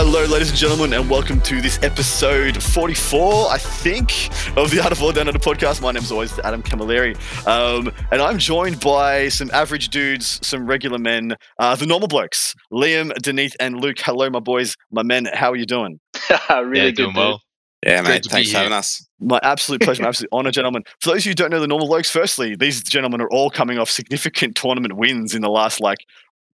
Hello, ladies and gentlemen, and welcome to this episode 44, I think, of the Art of War Down Under podcast. My name is always Adam Camilleri, um, and I'm joined by some average dudes, some regular men, uh, the normal blokes, Liam, Dineeth, and Luke. Hello, my boys, my men. How are you doing? really yeah, good. doing well. Yeah, Great mate. Thanks for having us. My absolute pleasure, my absolute honor, gentlemen. For those of you who don't know the normal blokes, firstly, these gentlemen are all coming off significant tournament wins in the last like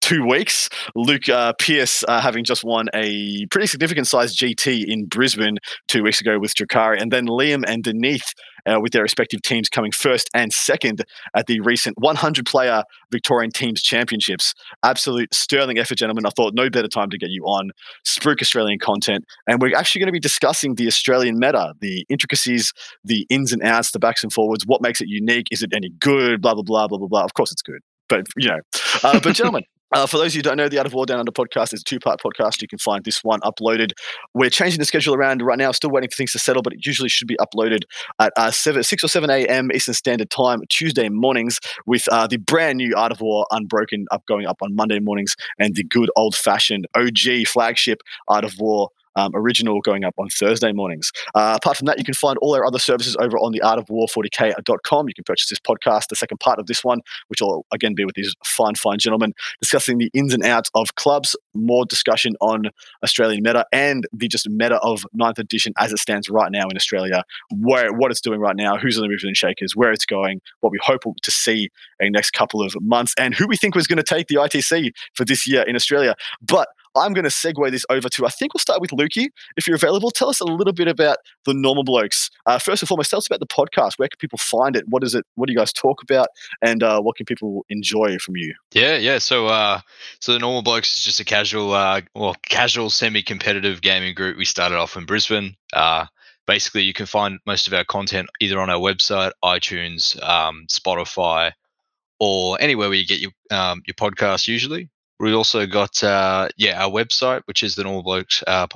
two weeks. Luke uh, Pierce uh, having just won a pretty significant sized GT in Brisbane two weeks ago with Drukhari, and then Liam and Dineeth uh, with their respective teams coming first and second at the recent 100 player Victorian Teams Championships. Absolute sterling effort, gentlemen. I thought no better time to get you on Spruik Australian content. And we're actually going to be discussing the Australian meta, the intricacies, the ins and outs, the backs and forwards, what makes it unique, is it any good, blah, blah, blah, blah, blah, blah. Of course it's good. But, you know, uh, but gentlemen, uh, for those of you who don't know, the Art of War Down Under podcast is a two part podcast. You can find this one uploaded. We're changing the schedule around right now, still waiting for things to settle, but it usually should be uploaded at uh, seven, 6 or 7 a.m. Eastern Standard Time, Tuesday mornings, with uh, the brand new Art of War Unbroken up going up on Monday mornings, and the good old fashioned OG flagship Art of War. Um, original going up on Thursday mornings. Uh, apart from that, you can find all our other services over on the artofwar40k.com. You can purchase this podcast, the second part of this one, which will again be with these fine, fine gentlemen discussing the ins and outs of clubs, more discussion on Australian meta and the just meta of ninth edition as it stands right now in Australia, where what it's doing right now, who's on the movers and shakers, where it's going, what we hope to see in the next couple of months, and who we think was going to take the ITC for this year in Australia. But I'm going to segue this over to, I think we'll start with Lukey. If you're available, tell us a little bit about the normal blokes. Uh, first and foremost, tell us about the podcast. Where can people find it? What is it? What do you guys talk about? And uh, what can people enjoy from you? Yeah, yeah. So, uh, so the normal blokes is just a casual, uh, well, casual semi-competitive gaming group. We started off in Brisbane. Uh, basically, you can find most of our content either on our website, iTunes, um, Spotify, or anywhere where you get your um, your podcast. Usually, we also got uh, yeah our website, which is the normal blokes uh,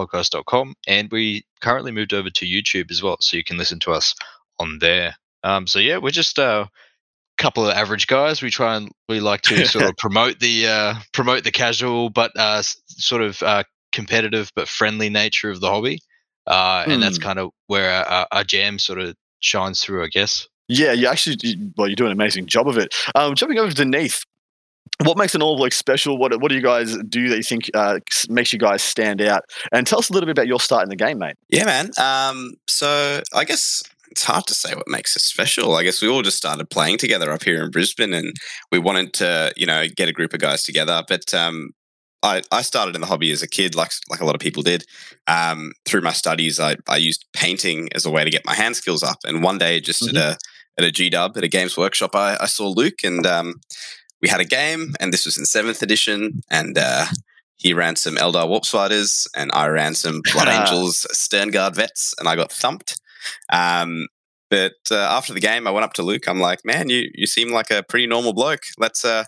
and we currently moved over to YouTube as well, so you can listen to us on there. Um, so yeah, we're just uh, couple of average guys. We try and we like to sort of promote the uh, promote the casual but uh, sort of uh, competitive but friendly nature of the hobby, uh, and that's Hmm. kind of where our, our, jam sort of shines through, I guess. Yeah, you actually, well, you're doing an amazing job of it. Um, jumping over to Dineeth, what makes an all bloke special? What what do you guys do that you think uh, makes you guys stand out? And tell us a little bit about your start in the game, mate. Yeah, man. Um, so I guess it's hard to say what makes us special. I guess we all just started playing together up here in Brisbane, and we wanted to, you know, get a group of guys together. But um, I, I started in the hobby as a kid, like like a lot of people did. Um, through my studies, I, I used painting as a way to get my hand skills up. And one day, just at a at a G Dub at a Games Workshop, I, I saw Luke, and um, we had a game, and this was in seventh edition, and uh, he ran some Eldar Warp Spiders, and I ran some Blood Angels Sternguard Vets, and I got thumped. Um, but uh, after the game, I went up to Luke. I'm like, "Man, you you seem like a pretty normal bloke. Let's uh,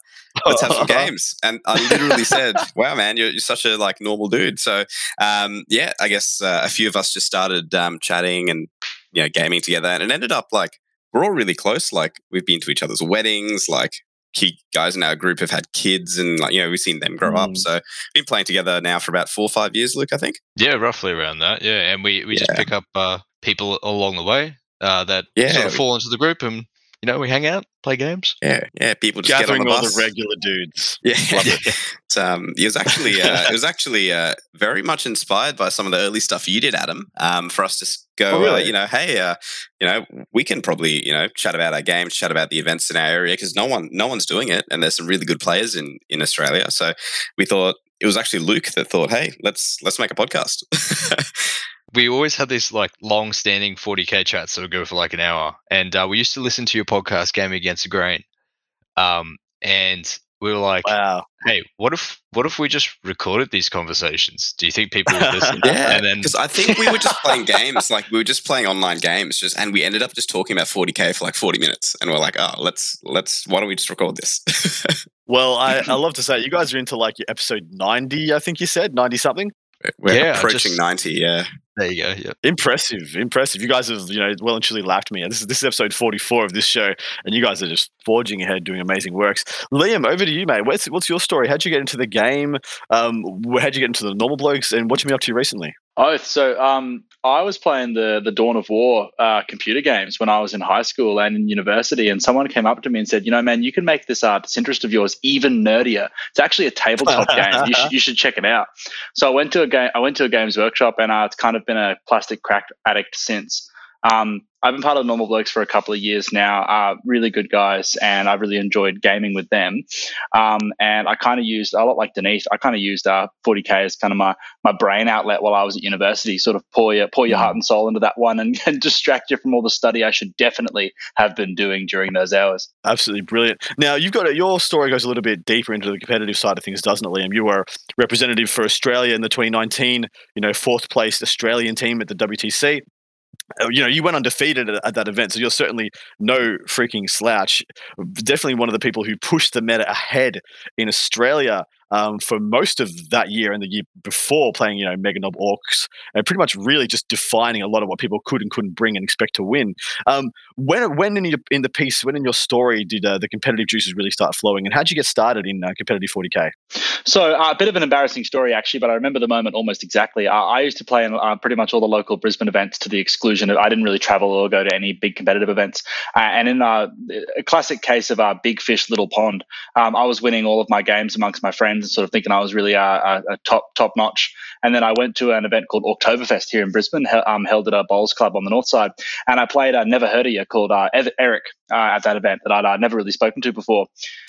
let's have some games." And I literally said, "Wow, man, you're, you're such a like normal dude." So um, yeah, I guess uh, a few of us just started um, chatting and you know gaming together, and it ended up like we're all really close. Like we've been to each other's weddings. Like key guys in our group have had kids, and like you know we've seen them grow up. Mm. So we've been playing together now for about four or five years, Luke. I think. Yeah, roughly around that. Yeah, and we, we just pick up uh, people along the way uh, that Yeah, sort of we- fall into the group, and you know we hang out, play games. Yeah, yeah. People just Gathering get on all the the regular dudes. Yeah, Love It's, um, it was actually uh, it was actually uh, very much inspired by some of the early stuff you did, Adam. Um, for us to go, Oh, really? uh, you know, hey, uh, you know, we can probably you know chat about our games, chat about the events in our area because no one no one's doing it, and there's some really good players in in Australia. So we thought it was actually Luke that thought, hey, let's let's make a podcast. we always had these like long standing 40k chats that would go for like an hour and uh, we used to listen to your podcast game against the grain um, and we were like Wow. hey what if what if we just recorded these conversations do you think people would listen Yeah, and then because I think we were just playing games, like we were just playing online games, just and we ended up just talking about 40k for like 40 minutes, and we're like, oh, let's let's why don't we just record this? Well, I, I love to say you guys are into like your episode 90, I think you said, 90 something. We're Yeah, approaching just- 90, yeah. There you go. Yeah. Impressive, impressive. You guys have, you know, well and truly laughed me. This is this is episode 44 of this show, and you guys are just forging ahead, doing amazing works. Liam, over to you, mate. What's what's your story? How'd you get into the game? Um, how'd you get into the normal blokes, and what you been up to recently? Oath. So um, I was playing the the Dawn of War uh, computer games when I was in high school and in university, and someone came up to me and said, "You know, man, you can make this uh, this interest of yours even nerdier. It's actually a tabletop game. You should you should check it out." So I went to a game. I went to a games workshop, and uh, it's kind of been a plastic crack addict since. Um, I've been part of the Normal Blokes for a couple of years now. Uh, really good guys, and I've really enjoyed gaming with them. Um, and I kind of used a lot like Dineeth. I kind of used uh, 40k as kind of my my brain outlet while I was at university. Sort of pour your pour your heart and soul into that one, and, and distract you from all the study I should definitely have been doing during those hours. Absolutely brilliant. Now you've got a, your story goes a little bit deeper into the competitive side of things, doesn't it, Liam? You were representative for Australia in the 2019, you know, fourth place Australian team at the WTC. Uh, You know, you went undefeated at, at that event, so you're certainly no freaking slouch. Definitely one of the people who pushed the meta ahead in Australia um, for most of that year and the year before, playing you know Mega Knob Orks and pretty much really just defining a lot of what people could and couldn't bring and expect to win. Um, when when in your, in the piece, when in your story did uh, the competitive juices really start flowing, and how did you get started in uh, competitive 40k? So uh, a bit of an embarrassing story actually, but I remember the moment almost exactly. Uh, I used to play in uh, pretty much all the local Brisbane events to the exclusion of I didn't really travel or go to any big competitive events. Uh, and in a classic case of uh, big fish, little pond, um, I was winning all of my games amongst my friends and sort of thinking I was really uh, a, a top top notch. And then I went to an event called Oktoberfest here in Brisbane, he- um, held at a bowls club on the north side, and I played a Never Heard of You called uh, Eric uh, at that event that I'd uh, never really spoken to before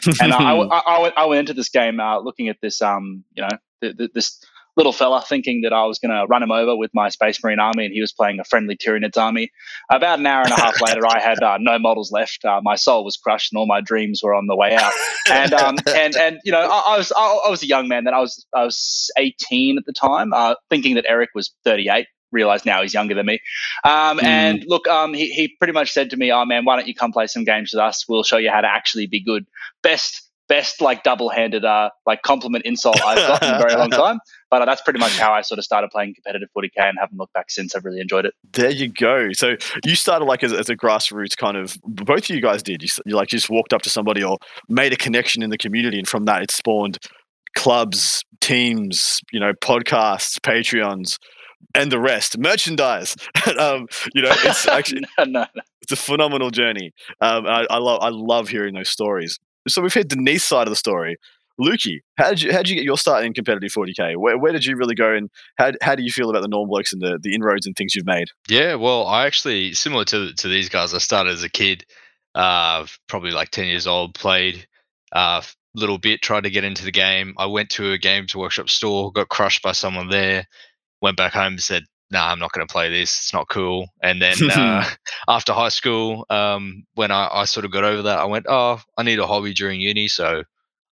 and uh, I, I, I went, I went into this game uh, looking at this, um, you know, th- th- this little fella, thinking that I was going to run him over with my Space Marine army, and he was playing a friendly Tyranids army. About an hour and a half later, I had uh, no models left. Uh, my soul was crushed, and all my dreams were on the way out. And um, and and you know, I, I was I, I was a young man then. I was I was 18 at the time, uh, thinking that Eric was 38 realize now he's younger than me. Um, Mm. And look, um, he, he pretty much said to me, "Oh man, why don't you come play some games with us? We'll show you how to actually be good." Best, best like double-handed, uh, like compliment insult I've gotten in a very long time. But uh, that's pretty much how I sort of started playing competitive 40k and haven't looked back since. I've really enjoyed it. There you go. So you started like as, as a grassroots kind of. Both of you guys did. You, you like just walked up to somebody or made a connection in the community, and from that it spawned clubs, teams, you know, podcasts, Patreons, and the rest, merchandise. um, you know, it's actually no, no, no. it's a phenomenal journey. Um, I, I love I love hearing those stories. So we've heard Dineeth's side of the story. Lukey, how did you how did you get your start in competitive 40k? Where, where did you really go, and how, how do you feel about the norm blokes and the, the inroads and things you've made? Yeah, well, I actually similar to to these guys. I started as a kid, uh, probably like ten years old. Played a uh, little bit, tried to get into the game. I went to a Games Workshop store, got crushed by someone there. Went back home and said, "Nah, I'm not going to play this. It's not cool." And then uh, after high school, um, when I, I sort of got over that, I went, "Oh, I need a hobby during uni, so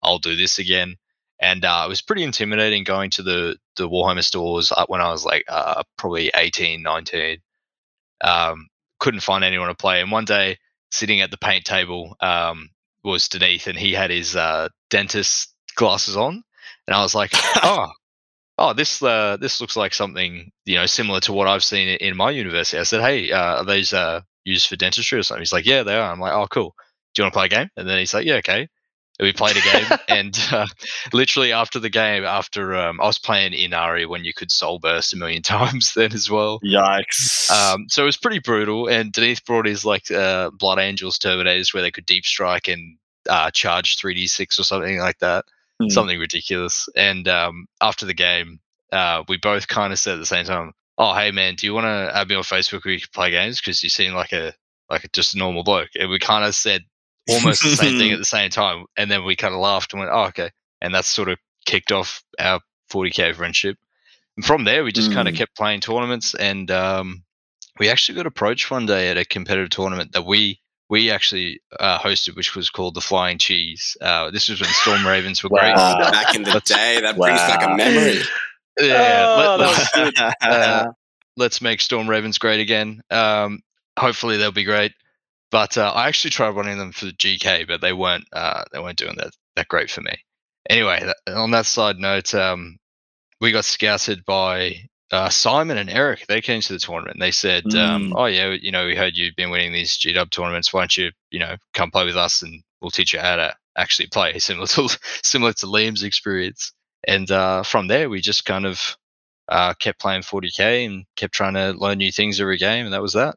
I'll do this again." And uh, it was pretty intimidating going to the the Warhammer stores uh, when I was like uh, probably 18, 19 um, couldn't find anyone to play. And one day, sitting at the paint table um, was Dineeth, and he had his uh, dentist glasses on, and I was like, "Oh, oh, this uh, this looks like something you know similar to what I've seen in, my university." I said, "Hey, uh, are these uh, used for dentistry or something?" He's like, "Yeah, they are." I'm like, "Oh, cool. Do you want to play a game?" And then he's like, "Yeah, okay." And we played a game, and uh, literally after the game, after um, I was playing Ynnari when you could soul burst a million times then as well. Yikes! Um, so it was pretty brutal. And Dineeth brought his like uh, Blood Angels Terminators where they could deep strike and uh, charge 3d6 or something like that. Hmm. Something ridiculous. And um, after the game, uh, we both kind of said at the same time, "Oh, hey man, do you want to add me on Facebook where you can play games? Because you seem like a like a, just a normal bloke." And we kind of said almost the same thing at the same time. And then we kind of laughed and went, "Oh, okay." And that's sort of kicked off our 40k friendship. And from there, we just kind of Mm. kept playing tournaments, and um, we actually got approached one day at a competitive tournament that we we actually uh, hosted, which was called the Flying Cheese. Uh, this was when Storm Ravens were great. Wow. Uh, back in the day, that brings back a memory. Yeah, Oh, let, that us was good. uh, let's make Storm Ravens great again. Um, hopefully they'll be great. But uh, I actually tried running them for the GK, but they weren't uh, they weren't doing that that great for me. Anyway, that, on that side note, um, we got scouted by uh, Simon and Eric. They came to the tournament. And they said, um, Mm. "Oh yeah, you know, we heard you've been winning these G Dub tournaments. Why don't you, you know, come play with us and we'll teach you how to actually play." Similar to similar to Liam's experience. And uh, from there, we just kind of uh, kept playing 40k and kept trying to learn new things every game, and that was that.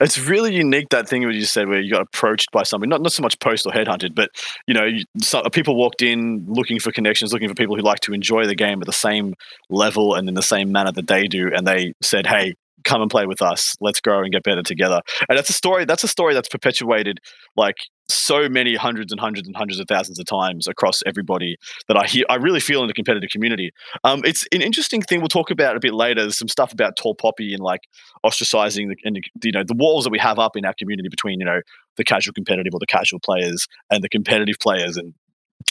It's really unique that thing what you said where you got approached by somebody, not not so much post or headhunted, but you know, you, people walked in looking for connections, looking for people who like to enjoy the game at the same level and in the same manner that they do, and they said, "Hey, come and play with us. Let's grow and get better together." And that's a story. That's a story that's perpetuated like so many hundreds and hundreds and hundreds of thousands of times across everybody that I hear. I really feel in the competitive community. Um, it's an interesting thing we'll talk about a bit later. There's some stuff about tall poppy and like ostracizing the, and you know the walls that we have up in our community between you know the casual competitive or the casual players and the competitive players and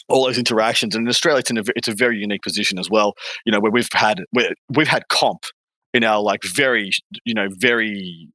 all those interactions. And in Australia, it's, in a, it's a very unique position as well. You know, where we've had where we've had comp in our like very you know very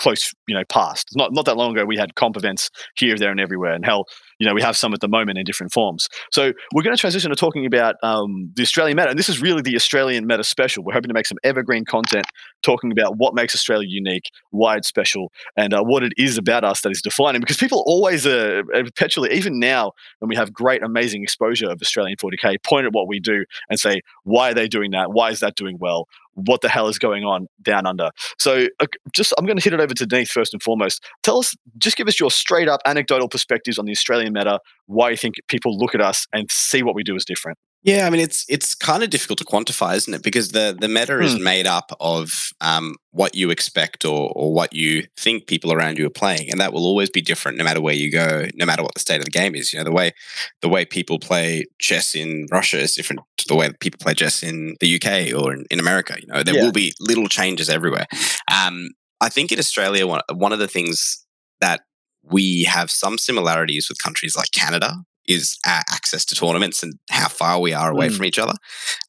close you know past. Not not that long ago, we had comp events here, there, and everywhere. And hell, you know, we have some at the moment in different forms. So we're going to transition to talking about um, the Australian meta, and this is really the Australian meta special. We're hoping to make some evergreen content talking about what makes Australia unique, why it's special, and uh, what it is about us that is defining. Because people always uh, perpetually, even now, when we have great, amazing exposure of Australian 40k, point at what we do and say, why are they doing that? Why is that doing well? What the hell is going on down under? So, uh, just I'm going to hit it over to Dineeth first and foremost. Tell us, just give us your straight up anecdotal perspectives on the Australian meta, why you think people look at us and see what we do as different. Yeah, I mean it's it's kind of difficult to quantify, isn't it? Because the the meta is Hmm. made up of um, what you expect or or what you think people around you are playing, and that will always be different no matter where you go, no matter what the state of the game is. You know, the way the way people play chess in Russia is different to the way that people play chess in the UK or in, in America. You know, there Yeah. will be little changes everywhere. Um, I think in Australia, one one of the things that we have some similarities with countries like Canada is our access to tournaments and how far we are away Mm. from each other.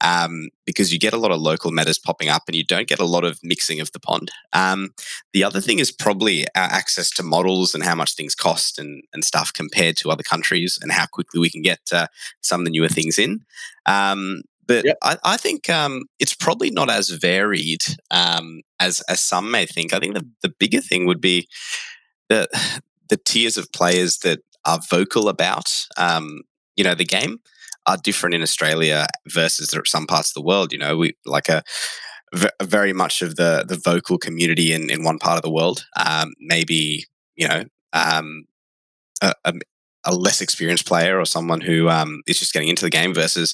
Um, because you get a lot of local metas popping up and you don't get a lot of mixing of the pond. Um, the other thing is probably our access to models and how much things cost and, and stuff compared to other countries and how quickly we can get uh, some of the newer things in. Um, but Yep. I, I think um, it's probably not as varied um, as as some may think. I think the, the bigger thing would be the the tiers of players that are vocal about um, you know the game are different in Australia versus some parts of the world. You know, we like a, v- very much of the the vocal community in in one part of the world. Um, maybe you know um, a, a, a less experienced player or someone who um, is just getting into the game versus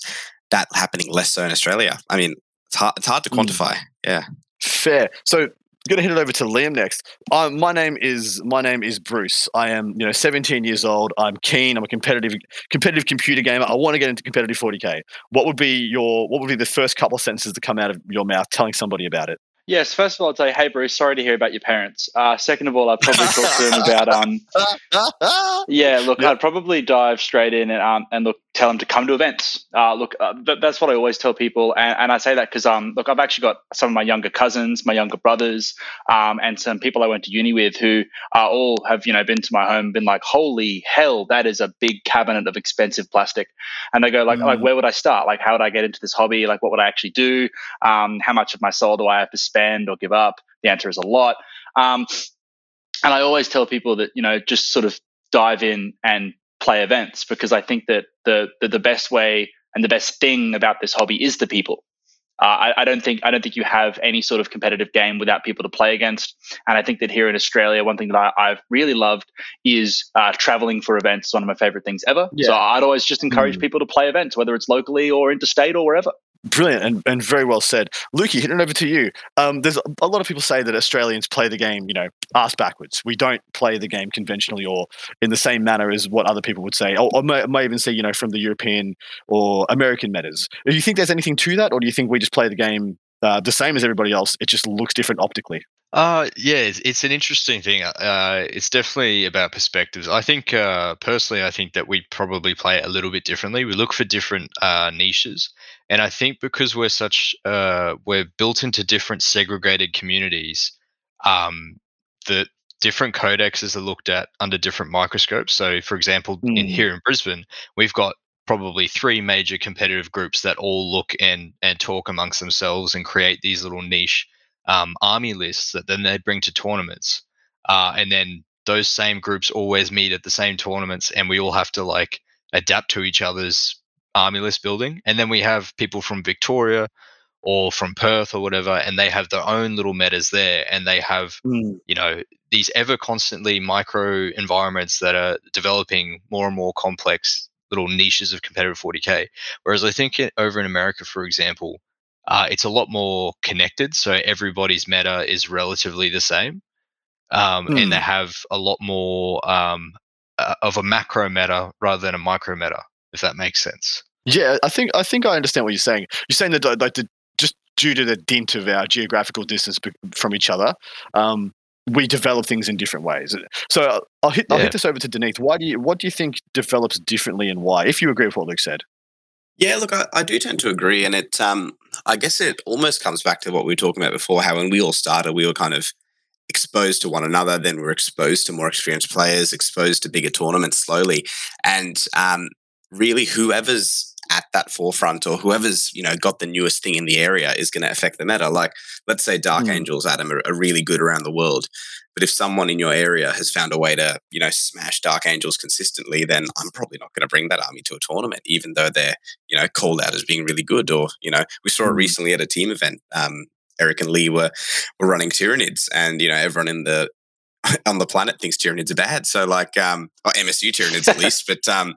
that happening less so in Australia. I mean, it's hard it's hard to Mm. quantify. Yeah. Fair. So going to hit it over to Liam next. Um, my name is my name is Bruce. I am you know 17 years old. I'm keen. I'm a competitive competitive computer gamer. I want to get into competitive 40k. What would be your what would be the first couple of sentences to come out of your mouth telling somebody about it? Yes, first of all, I'd say, hey, Bruce, sorry to hear about your parents. Uh, second of all, I'd probably talk to them about, um, yeah, look, Yep. I'd probably dive straight in and, um, and look, tell them to come to events. Uh, look, uh, th- that's what I always tell people. And, and I say that because, um, look, I've actually got some of my younger cousins, my younger brothers, um, and some people I went to uni with who uh, all have, you know, been to my home been like, holy hell, that is a big cabinet of expensive plastic. And they go like, like, Mm. where would I start? Like, how would I get into this hobby? Like, what would I actually do? Um, how much of my soul do I have to spend or give up? The answer is a lot. Um, and I always tell people that you know just sort of dive in and play events because I think that the the, the best way and the best thing about this hobby is the people. Uh, I, I don't think I don't think you have any sort of competitive game without people to play against. And I think that here in Australia, one thing that I, I've really loved is uh, traveling for events. It's one of my favorite things ever. Yeah. So I'd always just encourage Mm. people to play events, whether it's locally or interstate or wherever. Brilliant and, and very well said. Lukey, hitting it over to you. Um, there's a, lot of people say that Australians play the game, you know, ass backwards. We don't play the game conventionally or in the same manner as what other people would say, or, or may, may even say, you know, from the European or American metas. Do you think there's anything to that, or do you think we just play the game uh, the same as everybody else? It just looks different optically. Uh, yeah, it's, it's an interesting thing. Uh, it's definitely about perspectives. I think, uh, personally, I think that we probably play it a little bit differently. We look for different uh, niches, and I think because we're such, uh, we're built into different segregated communities, um, that different codexes are looked at under different microscopes. So, for example, in Mm. here in Brisbane, we've got probably three major competitive groups that all look and and talk amongst themselves and create these little niche um, army lists that then they bring to tournaments. Uh, and then those same groups always meet at the same tournaments, and we all have to like adapt to each other's army list building. And then we have people from Victoria or from Perth or whatever, and they have their own little metas there, and they have mm. you know these ever constantly micro environments that are developing more and more complex little niches of competitive 40k. Whereas I think over in America, for example, uh, it's a lot more connected. So everybody's meta is relatively the same, um, mm. and they hmm. have a lot more um, uh, of a macro meta rather than a micro meta. If that makes sense. Yeah, I think I think I understand what you're saying. You're saying that like the, just due to the dint of our geographical distance from each other, um, we develop things in different ways. So I'll hit I'll hit this over to Dineeth. Why do you what do you think develops differently and why? If you agree with what Luke said. Yeah, look, I, I, do tend to agree, and it, um, I guess, it almost comes back to what we were talking about before. How when we all started, we were kind of exposed to one another, then we we're exposed to more experienced players, exposed to bigger tournaments slowly, and um, really, whoever's at that forefront or whoever's you know got the newest thing in the area is going to affect the meta. Like, let's say Dark mm. Angels, Adam, are, are really good around the world. But if someone in your area has found a way to, you know, smash Dark Angels consistently, then I'm probably not going to bring that army to a tournament, even though they're, you know, called out as being really good. Or, you know, we saw it mm. recently at a team event. Um, Eric and Lee were were running Tyranids, and you know, everyone in the on the planet thinks tyranids are bad. So like, um, or MSU tyranids at least. But um,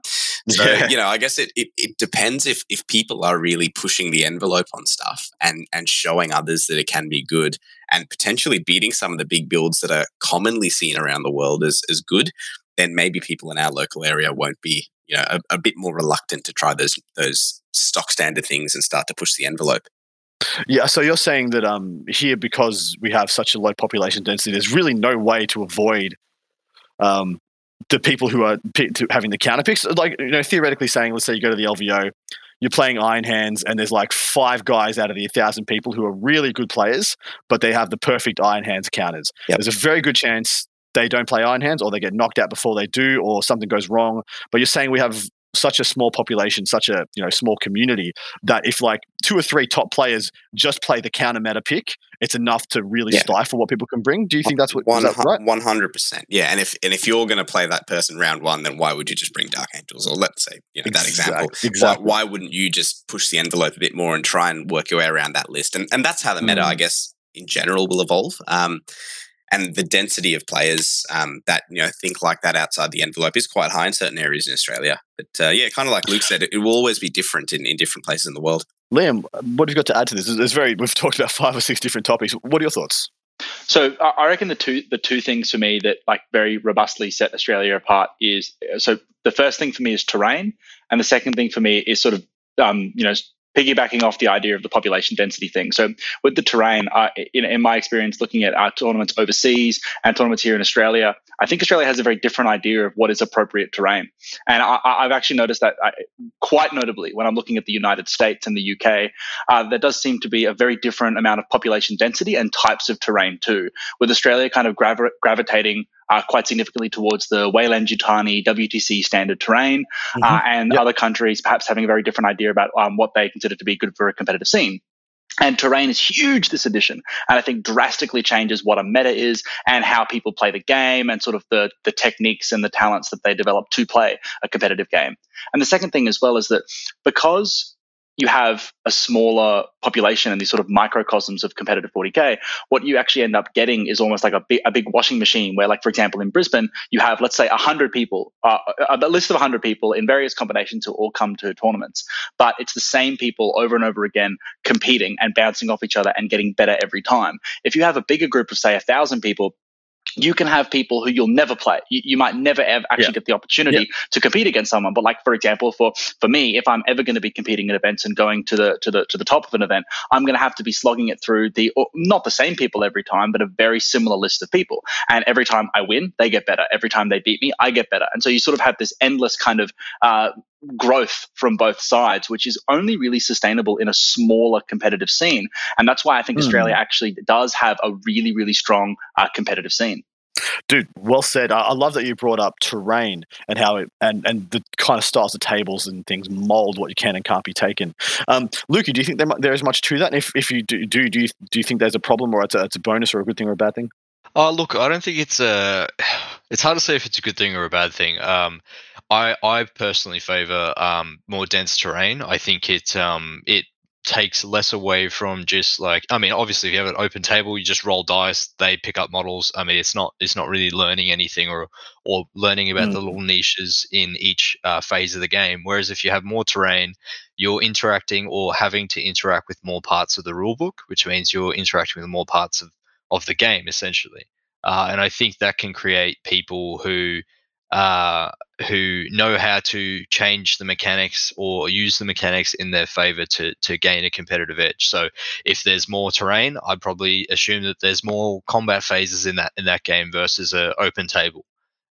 so yeah. you know, I guess it, it it depends if if people are really pushing the envelope on stuff and and showing others that it can be good and potentially beating some of the big builds that are commonly seen around the world as as good. Then maybe people in our local area won't be you know a, a bit more reluctant to try those those stock standard things and start to push the envelope. Yeah, so you're saying that um, here because we have such a low population density, there's really no way to avoid um, the people who are p- having the counter picks. Like you know, theoretically saying, let's say you go to the LVO, you're playing Iron Hands, and there's like five guys out of the thousand people who are really good players, but they have the perfect Iron Hands counters. Yep. There's a very good chance they don't play Iron Hands, or they get knocked out before they do, or something goes wrong. But you're saying we have such a small population, such a you know small community that if like two or three top players just play the counter meta pick, it's enough to really yeah. stifle what people can bring. Do you think that's what one hundred percent? Yeah, and if and if you're going to play that person round one, then why would you just bring Dark Angels? Or let's say you know exactly. that example. Exactly. Why, why, wouldn't you just push the envelope a bit more and try and work your way around that list? And and that's how the meta, mm. I guess, in general will evolve. Um, and the density of players um, that you know think like that outside the envelope is quite high in certain areas in Australia. But uh, yeah, kind of like Luke said, it, it, will always be different in, in different places in the world. Liam, what have you got to add to this? It's very we've talked about five or six different topics. What are your thoughts? So I reckon the two the two things for me that like very robustly set Australia apart is so the first thing for me is terrain, and the second thing for me is sort of um, you know piggybacking off the idea of the population density thing. So with the terrain, uh, in, in, my experience looking at our tournaments overseas and tournaments here in Australia, I think Australia has a very different idea of what is appropriate terrain. And I, have actually noticed that I, uh, quite notably when I'm looking at the United States and the UK, uh, there does seem to be a very different amount of population density and types of terrain too, with Australia kind of gravi- gravitating uh, quite significantly towards the Weyland-Yutani WTC standard terrain, mm-hmm. uh, and yep. other countries perhaps having a very different idea about um, what they consider to be good for a competitive scene. And terrain is huge this edition, and I think drastically changes what a meta is and how people play the game and sort of the, the techniques and the talents that they develop to play a competitive game. And the second thing as well is that because you have a smaller population and these sort of microcosms of competitive 40k, what you actually end up getting is almost like a big, a big washing machine where, like, for example, in Brisbane, you have, let's say, 100 people, uh, a list of 100 people in various combinations who all come to tournaments. But it's the same people over and over again competing and bouncing off each other and getting better every time. If you have a bigger group of, say, 1,000 people, you can have people who you'll never play. You, you might never ever actually yeah. get the opportunity yeah. to compete against someone. But like for example, for for me, if I'm ever going to be competing in events and going to the to the to the top of an event, I'm going to have to be slogging it through the not the same people every time, but a very similar list of people. And every time I win, they get better. Every time they beat me, I get better. And so you sort of have this endless kind of uh, growth from both sides, which is only really sustainable in a smaller competitive scene. And that's why I think mm. Australia actually does have a really, really strong uh, competitive scene. Dude, well said. I, I love that you brought up terrain and how it and and the kind of styles of tables and things mold what you can and can't be taken. Um, Lukey, do you think there, there is much to that? And if, if you do, do, do you do you think there's a problem or it's a, it's a bonus or a good thing or a bad thing? Oh, look, I don't think it's a. It's hard to say if it's a good thing or a bad thing. Um, I I personally favor um more dense terrain. I think it um it takes less away from just like I mean, obviously, if you have an open table, you just roll dice, they pick up models. I mean, it's not it's not really learning anything or or learning about Mm. the little niches in each uh, phase of the game. Whereas if you have more terrain, you're interacting or having to interact with more parts of the rulebook, which means you're interacting with more parts of of the game essentially. Uh, and I think that can create people who uh, who know how to change the mechanics or use the mechanics in their favor to to gain a competitive edge. So if there's more terrain, I'd probably assume that there's more combat phases in that in that game versus a open table.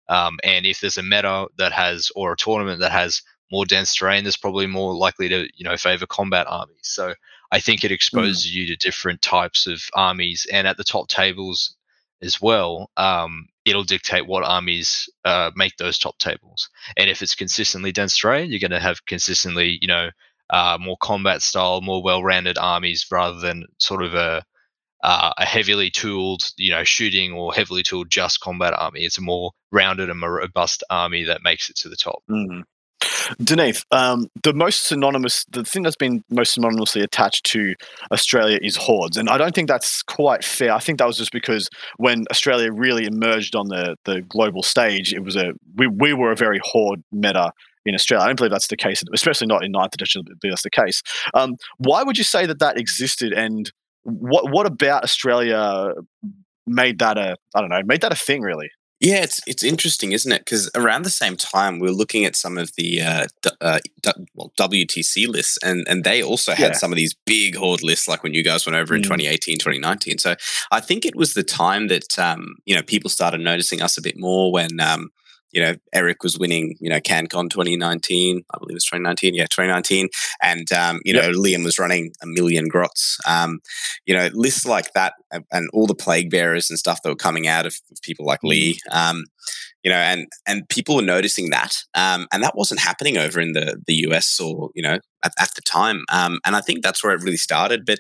Um, and if there's a meta that has or a tournament that has more dense terrain, there's probably more likely to you know favor combat armies. So I think it exposes you to different types of armies, and at the top tables as well, um, it'll dictate what armies uh, make those top tables. And if it's consistently dense terrain, you're going to have consistently, you know, uh, more combat style, more well-rounded armies rather than sort of a uh, a heavily tooled, you know, shooting or heavily tooled just combat army. It's a more rounded and more robust army that makes it to the top. Mm. Dineeth, um, the most synonymous, the thing that's been most synonymously attached to Australia is hordes, and I don't think that's quite fair. I think that was just because when Australia really emerged on the the global stage, it was a we we were a very horde meta in Australia. I don't believe that's the case, especially not in ninth edition. That's the case. Um, why would you say that that existed, and what what about Australia made that a I don't know made that a thing really? Yeah, it's it's interesting, isn't it? Because around the same time, we are looking at some of the uh, d- uh, d- well, WTC lists, and and they also had Yeah. some of these big horde lists, like when you guys went over in Mm. 2018, 2019. So I think it was the time that um, you know people started noticing us a bit more when um, you know Eric was winning, you know CanCon 2019, I believe it was 2019, yeah, 2019, and um, you Yep. know Liam was running a million grots. Um, you know lists like that, and- all the plague bearers and stuff that were coming out of, of people like Lee. Um, you know, and and people were noticing that, um, and that wasn't happening over in the the US or you know at, at the time. Um, and I think that's where it really started. But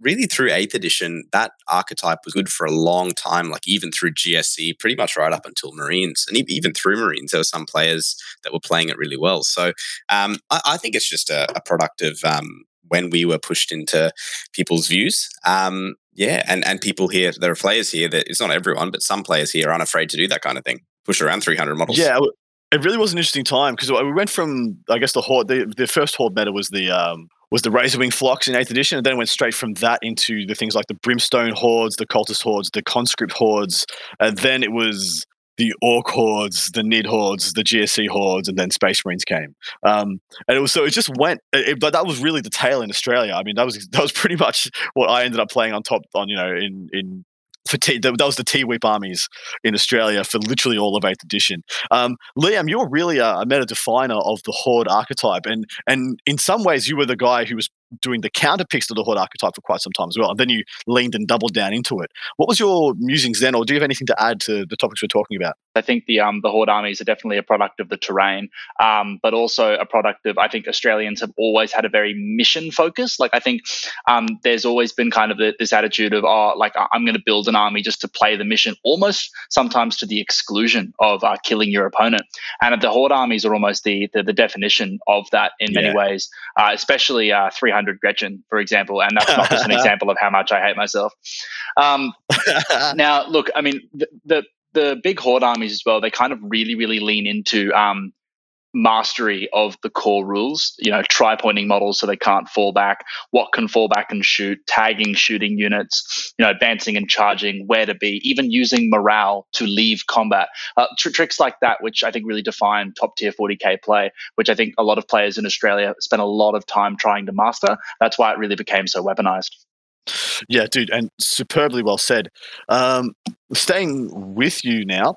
really, through Eighth Edition, that archetype was good for a long time. Like even through GSC, pretty much right up until Marines, and even through Marines, there were some players that were playing it really well. So um, I, I think it's just a, a product of um, when we were pushed into people's views. Um, yeah, and and people here, there are players here that it's not everyone, but some players here are unafraid to do that kind of thing, push around 300 models. Yeah, it really was an interesting time because we went from I guess the horde. The, the first horde meta was the um, was the Razorwing flocks in eighth edition, and then went straight from that into the things like the Brimstone hordes, the Cultist hordes, the Conscript hordes, and then it was the Ork hordes, the Nid hordes, the GSC hordes, and then Space Marines came. Um, and it was so it just went. It, that was really the tail in Australia. I mean, that was that was pretty much what I ended up playing on top on you know in in. For T, that was the T Whip armies in Australia for literally all of eighth edition. Um, Liam, you're really a, a meta definer of the Horde archetype, and and in some ways, you were the guy who was doing the counter picks to the Horde archetype for quite some time as well, and then you leaned and doubled down into it. What was your musings then, or do you have anything to add to the topics we're talking about? I think the um, the horde armies are definitely a product of the terrain, um, but also a product of I think Australians have always had a very mission focus. Like I think um, there's always been kind of the, this attitude of oh, like I'm going to build an army just to play the mission, almost sometimes to the exclusion of uh, killing your opponent. And the horde armies are almost the the, the definition of that in many Yeah. ways, uh, especially uh, 300 Gretchin, for example. And that's not just an example of how much I hate myself. Um, now, look, I mean, the, the the big horde armies as well. They kind of really, really lean into um, mastery of the core rules. You know, try pointing models so they can't fall back. What can fall back and shoot? Tagging shooting units. You know, advancing and charging. Where to be? Even using morale to leave combat. Uh, tr- tricks like that, which I think really define top tier 40k play. Which I think a lot of players in Australia spend a lot of time trying to master. That's why it really became so weaponized. yeah, dude, and superbly well said. Um, staying with you now,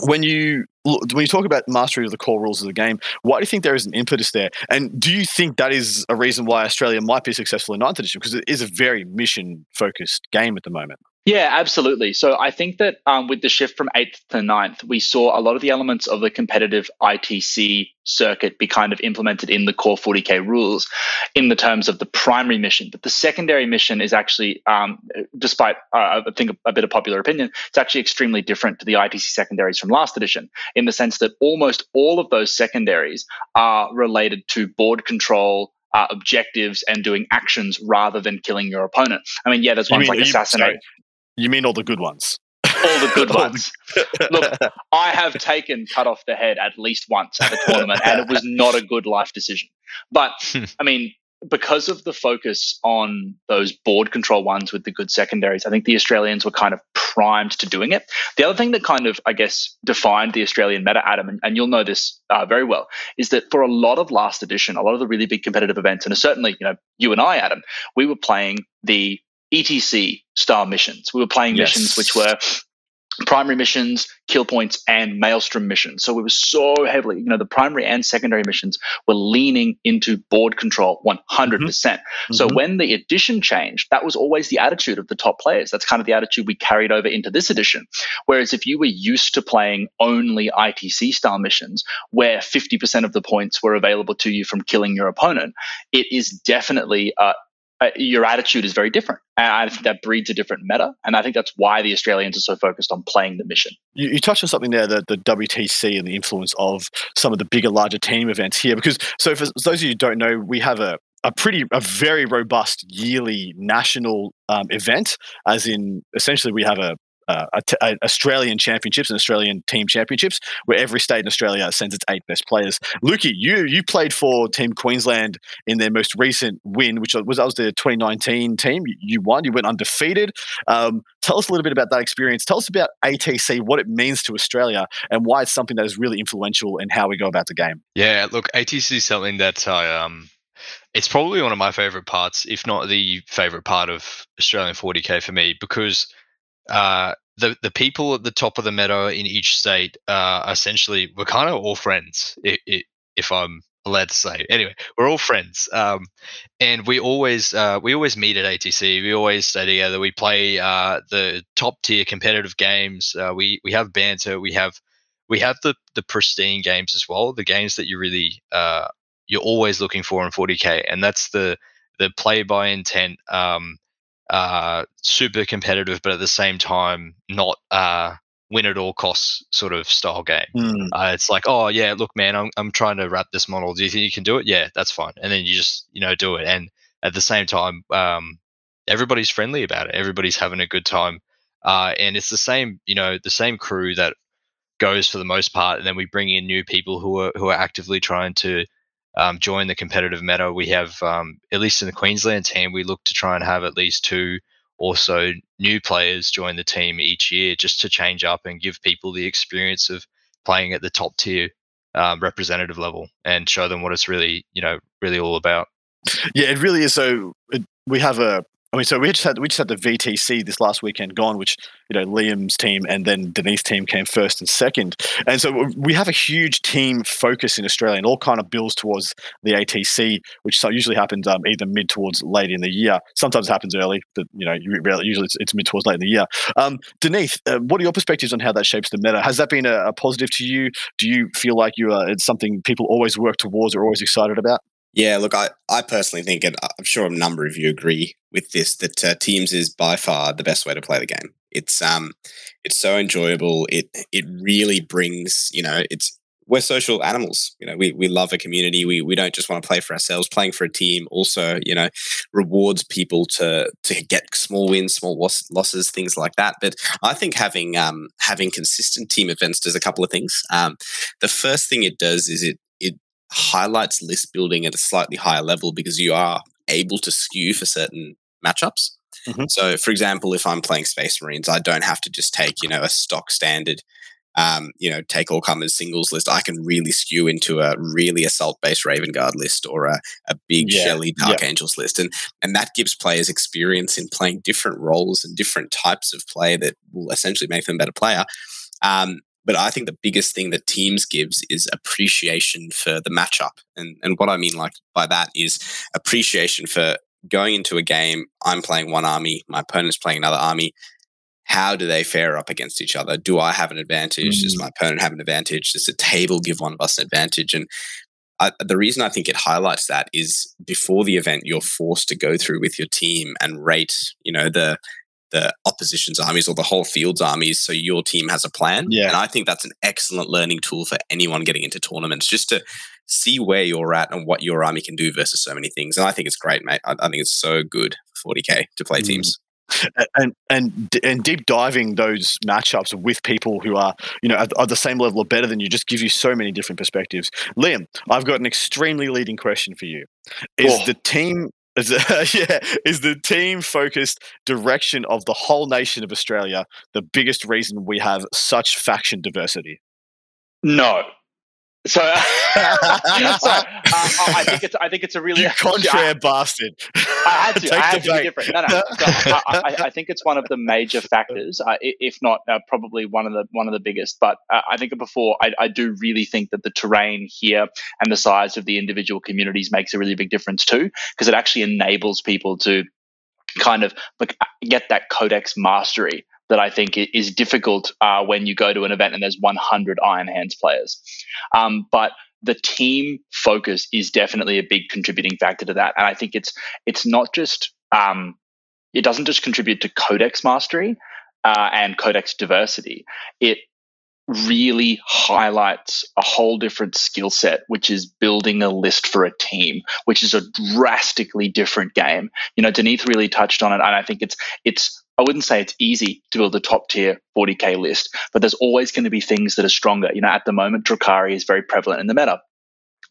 when you when you talk about mastery of the core rules of the game, why do you think there is an impetus there? And do you think that is a reason why Australia might be successful in ninth edition? Because it is a very mission focused game at the moment. Yeah, absolutely. So I think that um, with the shift from eighth to ninth, we saw a lot of the elements of the competitive ITC circuit be kind of implemented in the core 40k rules in the terms of the primary mission. But the secondary mission is actually, um, despite uh, I think a, bit of popular opinion, it's actually extremely different to the ITC secondaries from last edition in the sense that almost all of those secondaries are related to board control, uh, objectives and doing actions rather than killing your opponent. I mean, yeah, there's You ones mean- like you- assassinate, sorry. You mean all the good ones? all the good ones. Look, I have taken cut off the head at least once at a tournament, and it was not a good life decision. But I mean, because of the focus on those board control ones with the good secondaries, I think the Australians were kind of primed to doing it. The other thing that kind of, I guess, defined the Australian meta, Adam, and, and you'll know this uh, very well, is that for a lot of last edition, a lot of the really big competitive events, and certainly, you know, you and I, Adam, we were playing the ETC style missions. We were playing Yes. missions which were primary missions, kill points, and maelstrom missions. So we were so heavily, you know, the primary and secondary missions were leaning into board control 100%. percent So Mhm. when the edition changed, that was always the attitude of the top players. That's kind of the attitude we carried over into this edition. Whereas if you were used to playing only ITC style missions, where 50% of the points were available to you from killing your opponent, it is definitely uh, uh, your attitude is very different. And I think that breeds a different meta. And I think that's why the Australians are so focused on playing the mission. You, you touched on something there, the, the WTC and the influence of some of the bigger, larger team events here. Because, so for those of you who don't know, we have a, a pretty, a very robust yearly national um, event, as in essentially we have a, uh, a t- a Australian championships and Australian team championships, where every state in Australia sends its eight best players. Lukey, you you played for Team Queensland in their most recent win, which was that was the 2019 team. You, won. You went undefeated. Um, tell us a little bit about that experience. Tell us about ATC, what it means to Australia, and why it's something that is really influential in how we go about the game. Yeah, look, ATC is something that I um, it's probably one of my favorite parts, if not the favorite part of Australian 40k for me, because uh, the the people at the top of the meta in each state uh, essentially we're kind of all friends, if I'm allowed to say. Anyway, we're all friends, um, and we always uh, we always meet at ATC. We always stay together. We play uh, the top tier competitive games. Uh, we we have banter. We have we have the the pristine games as well. The games that you really uh, you're always looking for in 40k, and that's the the play by intent, um, uh, super competitive, but at the same time not uh, win at all costs sort of style game. Uh, it's like, oh yeah, look, man, I'm I'm trying to wrap this model. Do you think you can do it? Yeah, that's fine. And then you just you know do it. And at the same time, um, everybody's friendly about it. Everybody's having a good time. Uh, and it's the same, you know, the same crew that goes for the most part, and then we bring in new people who are who are actively trying to um, join the competitive meta. We have, um, at least in the Queensland team, we look to try and have at least two or so new players join the team each year, just to change up and give people the experience of playing at the top tier um, representative level and show them what it's really, you know, really all about. Yeah, it really is. So it, we have a. I mean, so we just had we just had the VTC this last weekend gone, which you know Liam's team and then Dineeth's team came first and second, and so we have a huge team focus in Australia, and all kind of builds towards the ATC, which usually happens um, either mid towards late in the year. Sometimes it happens early, but you know usually it's, it's mid towards late in the year. Um, Dineeth, uh, what are your perspectives on how that shapes the meta? Has that been a, a positive to you? Do you feel like you are it's something people always work towards or always excited about? Yeah, look, I, I personally think, and I'm sure a number of you agree with this, that uh, Teams is by far the best way to play the game. It's um, it's so enjoyable. It it really brings, you know, it's we're social animals. You know, we we love a community. We we don't just want to play for ourselves. Playing for a team also, you know, rewards people to to get small wins, small loss, losses, things like that. But I think having um having consistent team events does a couple of things. Um, the first thing it does is it it highlights list building at a slightly higher level because you are able to skew for certain matchups. Mhm. So, for example, if I'm playing Space Marines, I don't have to just take you know a stock standard, um, you know, take all comers singles list. I can really skew into a really assault based Raven Guard list or a, a big Yeah, Shelly Dark Angels list, and and that gives players experience in playing different roles and different types of play that will essentially make them a better player. Um, but I think the biggest thing that teams gives is appreciation for the matchup. And and what I mean like by that is appreciation for going into a game, I'm playing one army, my opponent's playing another army. how do they fare up against each other? Do I have an advantage? Does Mm. my opponent have an advantage? Does the table give one of us an advantage? And I, the reason I think it highlights that is before the event, you're forced to go through with your team and rate, you know, the the opposition's armies or the whole field's armies, so your team has a plan. Yeah. and I think that's an excellent learning tool for anyone getting into tournaments, just to see where you're at and what your army can do versus so many things. And I think it's great, mate. I, I think it's so good for 40k to play Mm. teams. and and and deep diving those matchups with people who are you know at, the same level or better than you just gives you so many different perspectives. Liam, I've got an extremely leading question for you. Is Oh. the team is yeah is the team focused direction of the whole nation of Australia the biggest reason we have such faction diversity? No. So, so uh, I think it's I think it's a really You contrary bastard! I had to. I had to be different. No, no. So I, I, I think it's one of the major factors, uh, if not uh, probably one of the one of the biggest. But uh, I think before, I, I do really think that the terrain here and the size of the individual communities makes a really big difference too, because it actually enables people to kind of get that codex mastery that I think is difficult uh, when you go to an event and there's 100 Iron Hands players. Um, but the team focus is definitely a big contributing factor to that, and I think it's it's not just um, it doesn't just contribute to codex mastery uh, and codex diversity. It really highlights a whole different skill set, which is building a list for a team, which is a drastically different game. You know, Dineeth really touched on it, and I think it's it's. I wouldn't say it's easy to build a top tier 40k list, but there's always going to be things that are stronger. You know, at the moment, Drukhari is very prevalent in the meta.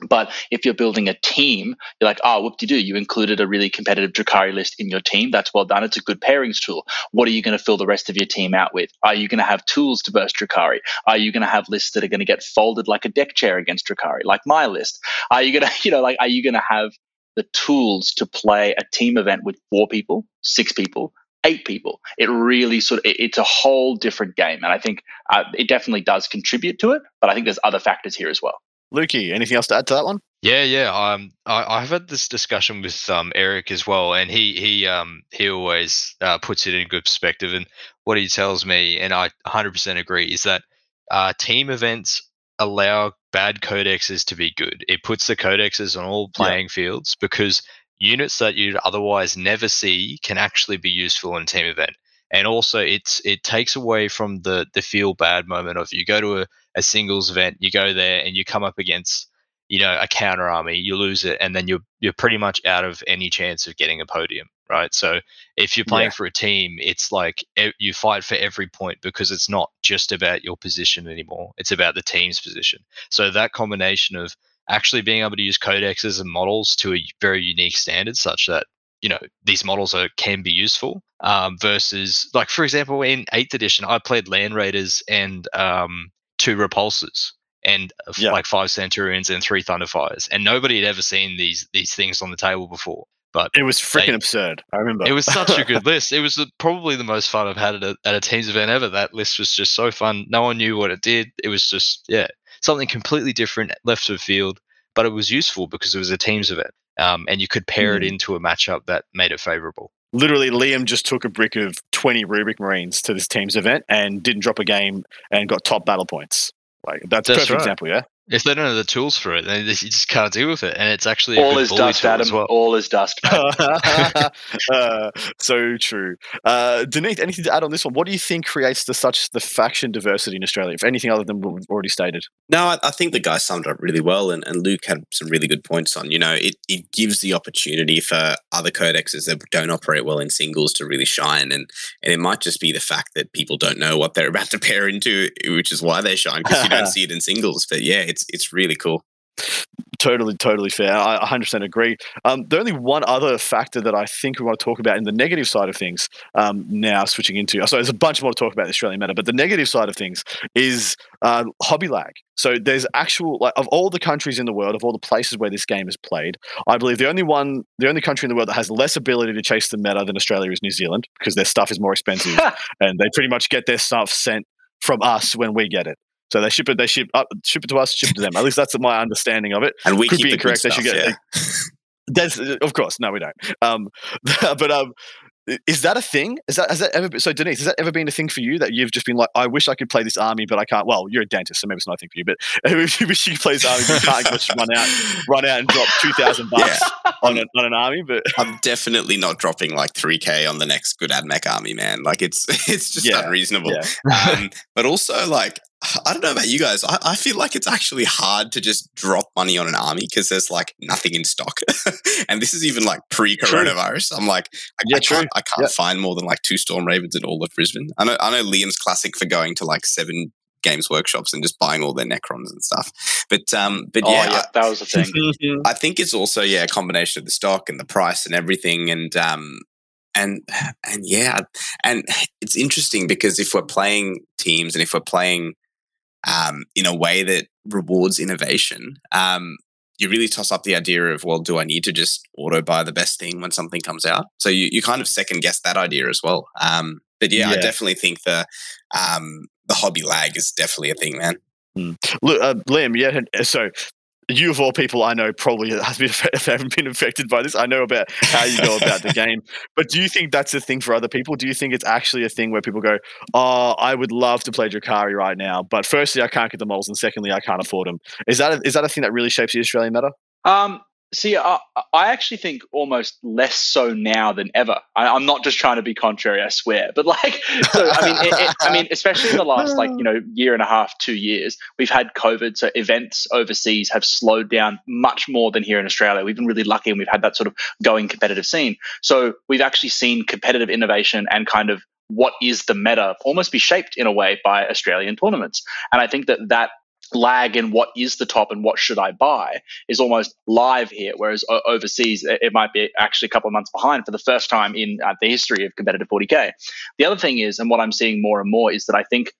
But if you're building a team, you're like, ah, oh, whoop de doo, you included a really competitive Drukhari list in your team. That's well done. It's a good pairings tool. What are you going to fill the rest of your team out with? Are you going to have tools to burst Drukhari? Are you going to have lists that are going to get folded like a deck chair against Drukhari, like my list? Are you going to, you know, like, are you going to have the tools to play a team event with four people, six people, eight people? It really sort of, it- it's a whole different game. And I think uh, it definitely does contribute to it, but I think there's other factors here as well. Lukey, anything else to add to that one? Yeah, yeah. Um, I, I've had this discussion with um Eric as well, and he he um he always uh, puts it in good perspective. And what he tells me, and I 100% agree, is that uh, team events allow bad codexes to be good. It puts the codexes on all Yeah. playing fields because units that you'd otherwise never see can actually be useful in a team event. And also, it's it takes away from the the feel bad moment of you go to a, a singles event, you go there and you come up against you know a counter army, you lose it, and then you're you're pretty much out of any chance of getting a podium, right? So if you're playing Yeah. for a team, it's like you fight for every point because it's not just about your position anymore; it's about the team's position. So that combination of actually being able to use codexes and models to a very unique standard, such that you know these models are can be useful um, versus like for example in eighth edition i played land raiders and um, two repulsors and uh, Yeah. like five centurions and three thunderfires and nobody had ever seen these these things on the table before but It was freaking absurd. I remember. it was such a good list. It was the, probably the most fun I've had at a, at a teams event ever. That list was just so fun. No one knew what it did. It was just yeah, something completely different left of field, but it was useful because it was a teams event, um, and you could pair it Mm. into a matchup that made it favorable. literally Liam just took a brick of 20 Rubric Marines to this team's event and didn't drop a game and got top battle points. Like that's, a perfect right. example, yeah. If they don't have the tools for it, then you just can't deal with it, and it's actually a All good is bully dust, tool Adam. as well. All is dust. uh, so true. Uh, Dineeth, anything to add on this one? What do you think creates the such the faction diversity in Australia, if anything other than what we've already stated? No, I, I think the guy summed it up really well, and, and Luke had some really good points on. You know, it, it gives the opportunity for other codexes that don't operate well in singles to really shine, and and it might just be the fact that people don't know what they're about to pair into, which is why they shine because you don't see it in singles. But yeah, it's it's really cool. Totally, totally fair. I 100% agree. Um, the only one other factor that I think we want to talk about in the negative side of things um, now, switching into, so there's a bunch more to talk about the Australian meta, but the negative side of things is uh, hobby lag. So there's actual, like, of all the countries in the world, of all the places where this game is played, I believe the only one, the only country in the world that has less ability to chase the meta than Australia is New Zealand because their stuff is more expensive and they pretty much get their stuff sent from us when we get it. So they ship it, they ship up, ship it to us, ship it to them. At least that's my understanding of it. And we Could keep be incorrect, they should get- yeah. That's of course no, we don't. Um, but um, is that a thing? Is that has that ever been, so Dineeth? Has that ever been a thing for you that you've just been like, I wish I could play this army, but I can't. Well, you're a dentist, so maybe it's not a thing for you. But if you wish you could play this army, but you can't just run out, run out and drop two thousand bucks on, a, on an army. But I'm definitely not dropping like three k on the next good AdMech army, man. Like it's it's just Yeah, unreasonable. yeah. um, but also like I don't know about you guys. I, I feel like it's actually hard to just drop money on an army because there's like nothing in stock, and this is even like pre-coronavirus. I'm like, I, Yeah, I can't. I can't find more than like two Storm Ravens in all of Brisbane. I know, I know Liam's classic for going to like seven games workshops and just buying all their Necrons and stuff. But um, but oh yeah, yeah, that was the thing. I think it's also yeah a combination of the stock and the price and everything and um and and yeah and it's interesting because if we're playing teams and if we're playing um in a way that rewards innovation. Um you really toss up the idea of well do I need to just auto buy the best thing when something comes out? So you, you kind of second guess that idea as well. Um but yeah, I definitely think the um the hobby lag is definitely a thing man. Look, uh, Liam, yeah. So you of all people I know probably has been haven't been affected by this. I know about how you go about the game, but do you think that's a thing for other people? Do you think it's actually a thing where people go, "Oh, I would love to play Drukhari right now, but firstly, I can't get the models, and secondly, I can't afford them." Is that a, is that a thing that really shapes the Australian meta? Um, see, I, I actually think almost less so now than ever. I, I'm not just trying to be contrary, I swear. But like, so I mean, it, it- I mean, especially in the last like you know year and a half, two years, we've had COVID, so events overseas have slowed down much more than here in Australia. We've been really lucky, and we've had that sort of going competitive scene. So we've actually seen competitive innovation and kind of what is the meta almost be shaped in a way by Australian tournaments. And I think that that lag in what is the top and what should I buy is almost live here, whereas overseas it might be actually a couple of months behind for the first time in uh, the history of competitive 40k. The other thing is, and what I'm seeing more and more is that I think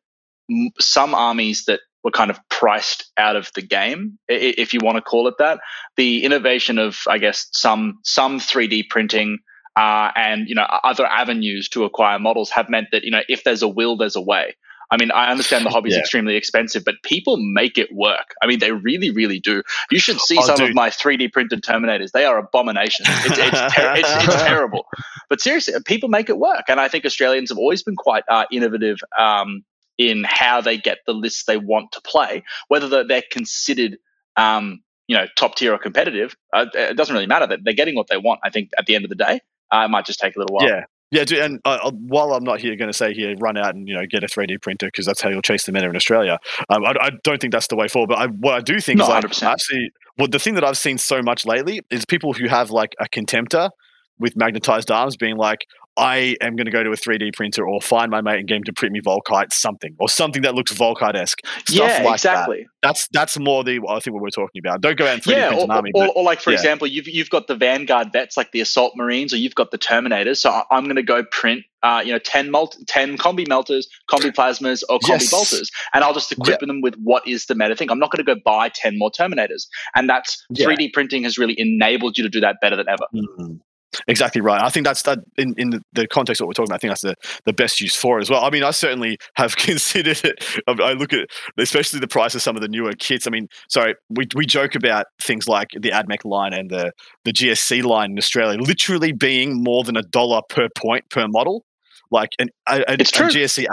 some armies that were kind of priced out of the game, if you want to call it that, the innovation of I guess some some 3D printing. Uh, and you know other avenues to acquire models have meant that you know if there's a will there's a way I mean, I understand the hobby's Yeah. extremely expensive, but people make it work. I mean, they really, really do. You should see Oh, some dude. of my 3D printed Terminators. They are abominations. It's, it's, ter- it's, it's terrible. But seriously, people make it work. And I think Australians have always been quite uh, innovative um, in how they get the lists they want to play, whether they're, they're considered. Um, you know, top tier or competitive, uh, it doesn't really matter. That they're getting what they want. I think at the end of the day, uh, it might just take a little while. Yeah. Yeah, dude, and uh, uh, while I'm not here going to say here, run out and you know get a 3D printer because that's how you'll chase the meta in Australia. Um, I, I don't think that's the way forward. But I, what I do think No, is like, 100%. actually, well, the thing that I've seen so much lately is people who have like a contemptor with magnetized arms being like, I am going to go to a 3D printer or find my mate in game to print me Volkite something or something that looks Volkite esque. yeah, like that. exactly. That's that's more the I think what we're talking about. Don't go out and 3D yeah, print or, an army. or, but- or like for yeah. example, you've you've got the Vanguard vets like the Assault Marines, or you've got the Terminators. So I'm going to go print, uh, you know, 10, mult- 10 combi melters, combi plasmas, or combi Yes. bolters, and I'll just equip them with what is the meta thing. I'm not going to go buy ten more Terminators, and that's Yeah. 3D printing has really enabled you to do that better than ever. Mm. Exactly right. I think that's that in, in the, context of what we're talking about. I think that's the, the best use for it as well. I mean, I certainly have considered it. I I look at especially the price of some of the newer kits. I mean, sorry, we, we joke about things like the AdMech line and the, the GSC line in Australia literally being more than a dollar per point per model. Like an a, a, It's a. GSC,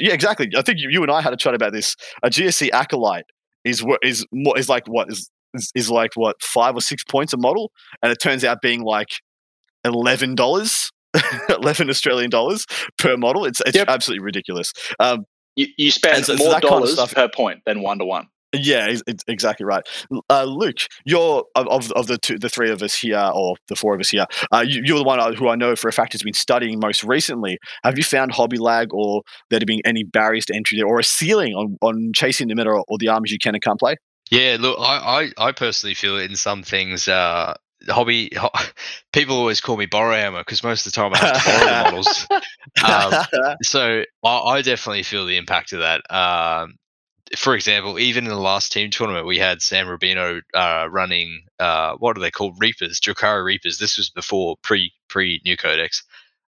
yeah, exactly. I think you, you and I had a chat about this. A GSC acolyte is what is more is like what is, is like what five or six points a model, and it turns out being like eleven dollars, eleven Australian dollars per model. It's it's Yep. absolutely ridiculous. Um, You, you spend And so- so more kind of dollars stuff- per point than one to one. yeah, it's, it's exactly right. Uh, Luke, you're of, of of the two, the three of us here, or the four of us here. Uh, you, you're the one uh, who I know for a fact has been studying most recently. Have you found hobby lag, or there to be any barriers to entry there, or a ceiling on, on chasing the meta or, or the arms you can and can't play? Yeah, look, I, I, I personally feel it in some things. Uh, hobby, ho- people always call me borrow hammer because most of the time I have to borrow models. Um, so I, I definitely feel the impact of that. Um, for example, even in the last team tournament, we had Sam Rubino uh, running uh, what are they called? Reapers, Drukhari Reapers. This was before pre pre New Codex.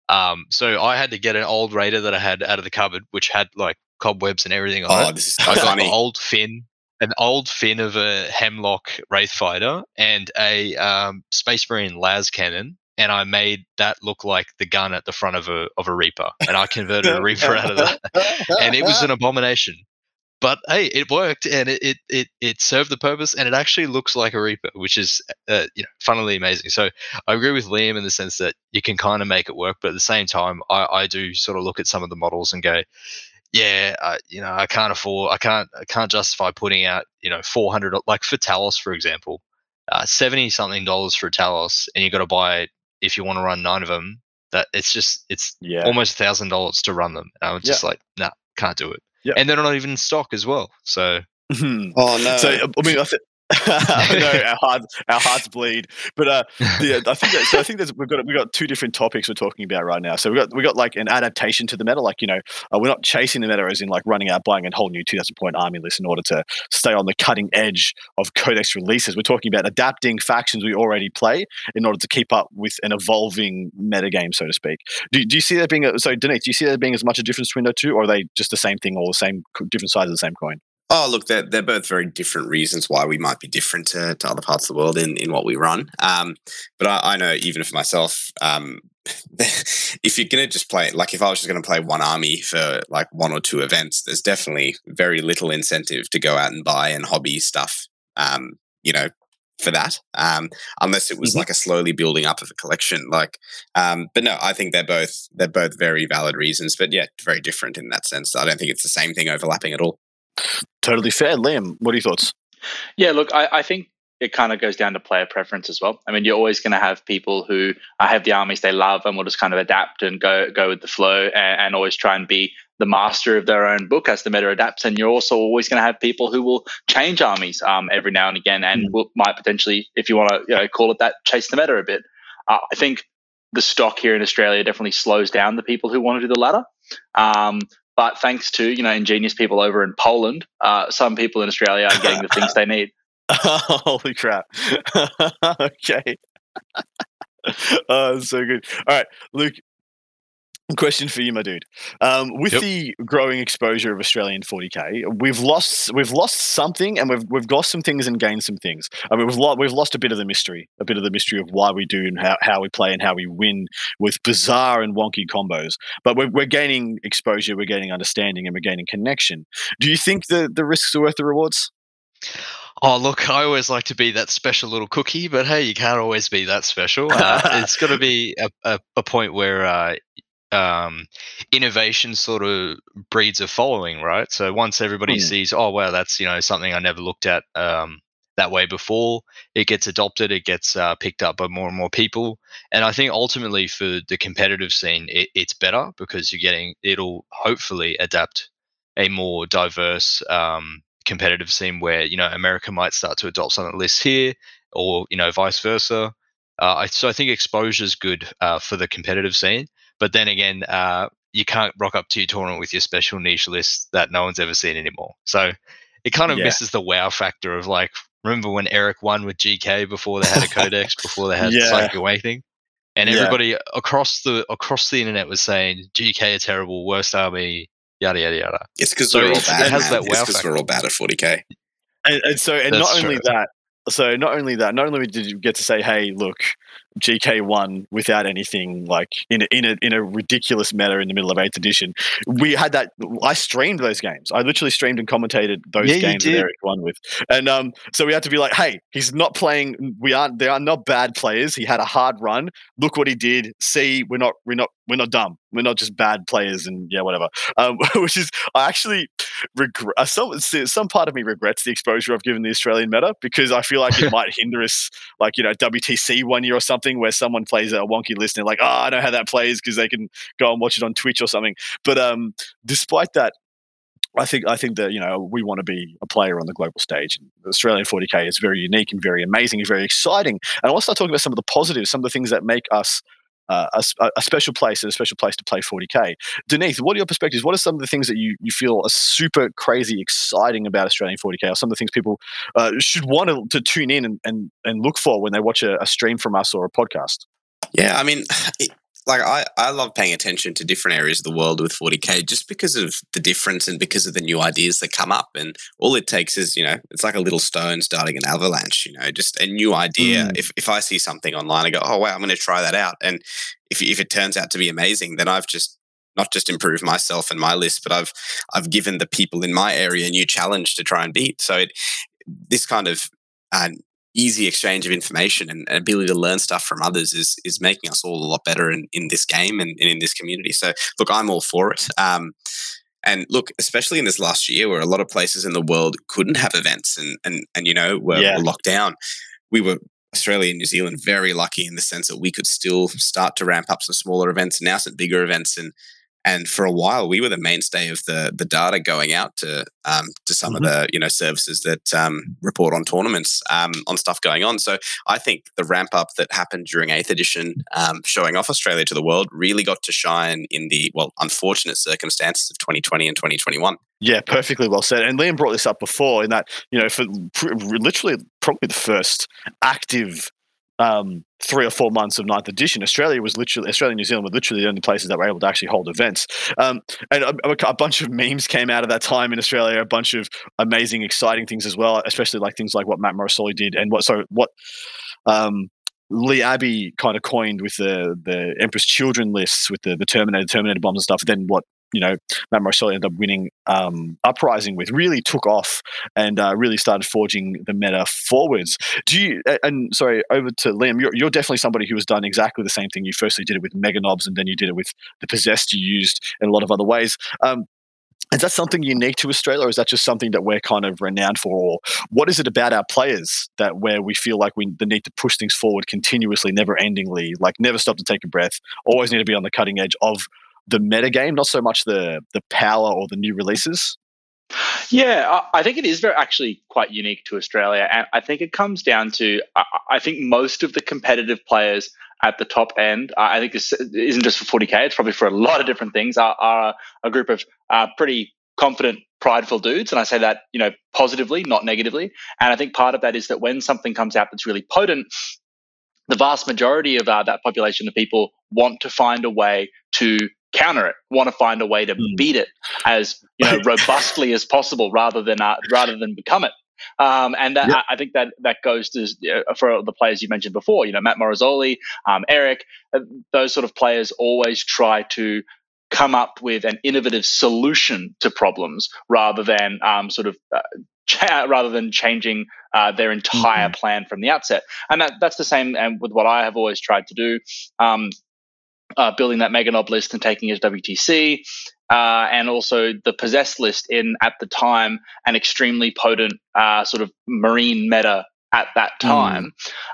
Um, so I had to get an old Raider that I had out of the cupboard, which had like cobwebs and everything on it. Oh, this is so I got funny. an old fin, an old fin of a Hemlock Wraith Fighter, and a um, Space Marine las cannon, and I made that look like the gun at the front of a of a Reaper, and I converted a Reaper out of that, and it was an abomination. But hey, it worked, and it it it, it served the purpose, and it actually looks like a Reaper, which is uh, you know funnily amazing. So I agree with Liam in the sense that you can kind of make it work, but at the same time, I, I do sort of look at some of the models and go, yeah, I, you know, I can't afford, I can't, I can't justify putting out, you know, four hundred like for Talos, for example, uh, seventy something dollars for Talos, and you got to buy it if you want to run nine of them. That it's just it's Yeah. almost a thousand dollars to run them. And I was just like, nah, can't do it. Yeah. And they're not even in stock as well. So Mhm. Oh no! So I mean, I th- I know our hearts our hearts bleed, but uh, yeah, I think that, so. I think there's we've got we've got two different topics we're talking about right now. So we got we got like an adaptation to the meta, like you know, uh, we're not chasing the meta as in like running out buying a whole new 2,000 point army list in order to stay on the cutting edge of codex releases. We're talking about adapting factions we already play in order to keep up with an evolving meta game, so to speak. Do, do you see that being a, so? Dineeth, do you see that being as much a difference between the two, or are they just the same thing, or the same different sides of the same coin? Oh, look, they're, they're both very different reasons why we might be different to, to other parts of the world in, in what we run. Um, but I, I know even for myself, um, if you're going to just play, like if I was just going to play one army for like one or two events, there's definitely very little incentive to go out and buy and hobby stuff, um, you know, for that, um, unless it was Mhm. like a slowly building up of a collection. Like, um, but no, I think they're both they're both very valid reasons, but yeah, very different in that sense. I don't think it's the same thing overlapping at all. Totally fair, Liam. What are your thoughts? Yeah, look, I, I think it kind of goes down to player preference as well. I mean, you're always going to have people who uh, have the armies they love and will just kind of adapt and go go with the flow and, and always try and be the master of their own book as the meta adapts. And you're also always going to have people who will change armies um, every now and again and will, might potentially, if you want to you know, call it that, chase the meta a bit. Uh, I think the stock here in Australia definitely slows down the people who want to do the latter. Um, but thanks to you know ingenious people over in Poland, uh, some people in Australia are getting the things they need. Holy crap. okay. oh, so good. All right, Luke. Question for you, my dude. Um, with Yep. the growing exposure of Australian 40k, we've lost we've lost something, and we've we've got some things and gained some things. I mean, we've lost we've lost a bit of the mystery, a bit of the mystery of why we do and how, how we play and how we win with bizarre and wonky combos. But we're, we're gaining exposure, we're gaining understanding, and we're gaining connection. Do you think the the risks are worth the rewards? Oh, look, I always like to be that special little cookie, but hey, you can't always be that special. Uh, it's got to be a, a, a point where uh, um, innovation sort of breeds a following, right? So once everybody Hmm. sees, oh, wow, that's you know something I never looked at um, that way before, it gets adopted, it gets uh, picked up by more and more people, and I think ultimately for the competitive scene, it, it's better because you're getting it'll hopefully adapt a more diverse um, competitive scene where you know America might start to adopt some of the lists here, or you know vice versa. Uh, I, so I think exposure is good uh, for the competitive scene, but then again, uh, you can't rock up to your tournament with your special niche list that no one's ever seen anymore. So it kind of Yeah. misses the wow factor of like remember when Eric won with GK before they had a codex, before they had Yeah. Psychic Awakening. And Yeah. everybody across the across the internet was saying GK are terrible, worst army, yada yada yada. It's because So we're all it's- it bad. has man. that it's wow because we're all bad at 40k. and, and so and That's not only that so not only that not only did you get to say hey look gk won without anything like in a, in a in a ridiculous meta in the middle of 8th edition. We had that i streamed those games. I literally streamed and commentated those Yeah, games that eric won with. And um so we had to be like hey he's not playing we aren't they are not bad players. He had a hard run. Look what he did. See we're not we're not we're not dumb. We're not just bad players and yeah whatever. Um which is i actually regret uh, some some part of me regrets the exposure I've given the Australian meta because I feel like it might hinder us, like you know WTC one year or something, where someone plays a wonky list and like, oh, I know how that plays because they can go and watch it on Twitch or something. But um, despite that. I think I think that you know we want to be a player on the global stage. Australian 40k is very unique and very amazing and very exciting. And I want to start talking about some of the positives, some of the things that make us uh, a, a special place and a special place to play 40k. Dineeth, what are your perspectives? What are some of the things that you, you feel are super crazy exciting about Australian 40k, or some of the things people uh, should want to, to tune in and, and, and look for when they watch a, a stream from us or a podcast? Yeah, I mean, like I, I love paying attention to different areas of the world with 40k just because of the difference and because of the new ideas that come up. And all it takes is you know it's like a little stone starting an avalanche you know just a new idea. Mm. if, if i see something online i go oh wow i'm going to try that out. And if, if it turns out to be amazing then i've just not just improved myself and my list but i've i've given the people in my area a new challenge to try and beat. So it this kind of uh, easy exchange of information and ability to learn stuff from others is is making us all a lot better in, in this game and, and in this community. So look, I'm all for it. Um, and look, especially in this last year where a lot of places in the world couldn't have events and and and you know were, Yeah. were locked down, we were Australia and New Zealand very lucky in the sense that we could still start to ramp up some smaller events and now some bigger events and and for a while we were the mainstay of the the data going out to um, to some of the you know services that um, report on tournaments um, on stuff going on. So I think the ramp up that happened during eighth edition, um, showing off Australia to the world, really got to shine in the well unfortunate circumstances of 2020 and 2021. Yeah, perfectly well said. And Liam brought this up before in that, you know, for pr- literally probably the first active um, three or four months of ninth edition, Australia was literally, Australia and New Zealand were literally the only places that were able to actually hold events. Um, and a, a- bunch of memes came out of that time in Australia, a bunch of amazing, exciting things as well, especially like things like what Matt Morrisoli did and what, so what, um, Lee Abbey kind of coined with the the Emperor's Children lists with the the Terminator Terminator bombs and stuff. Then what you know Matt Morrisoli ended up winning um, Uprising with really took off and uh, really started forging the meta forwards. Do you? And sorry, over to Liam. You're, you're definitely somebody who has done exactly the same thing. You firstly did it with Meganobs, and then you did it with the Possessed. You used in a lot of other ways. Um, is that something unique to Australia, or is that just something that we're kind of renowned for? Or what is it about our players that where we feel like we the need to push things forward continuously, never endingly, like never stop to take a breath, always need to be on the cutting edge of the meta game, not so much the the power or the new releases. Yeah, I think it is very actually quite unique to Australia, and I think it comes down to I, think most of the competitive players at the top end. I think this isn't just for 40k; it's probably for a lot of different things. Are, are a group of uh, pretty confident, prideful dudes, and I say that you know positively, not negatively. And I think part of that is that when something comes out that's really potent, the vast majority of uh, that population of people want to find a way to counter it, want to find a way to Hmm. beat it as you know robustly as possible, rather than uh, rather than become it. Um, and that, Yep. I, I think that that goes to uh, for the players you mentioned before. You know, Matt Morrisoli, um, Eric, uh, those sort of players always try to come up with an innovative solution to problems rather than um, sort of uh, cha- rather than changing uh, their entire plan from the outset. And that, that's the same and with what I have always tried to do. Um, uh, building that Meganob list and taking it to WTC, uh, and also the possessed list in at the time an extremely potent uh, sort of marine meta at that time,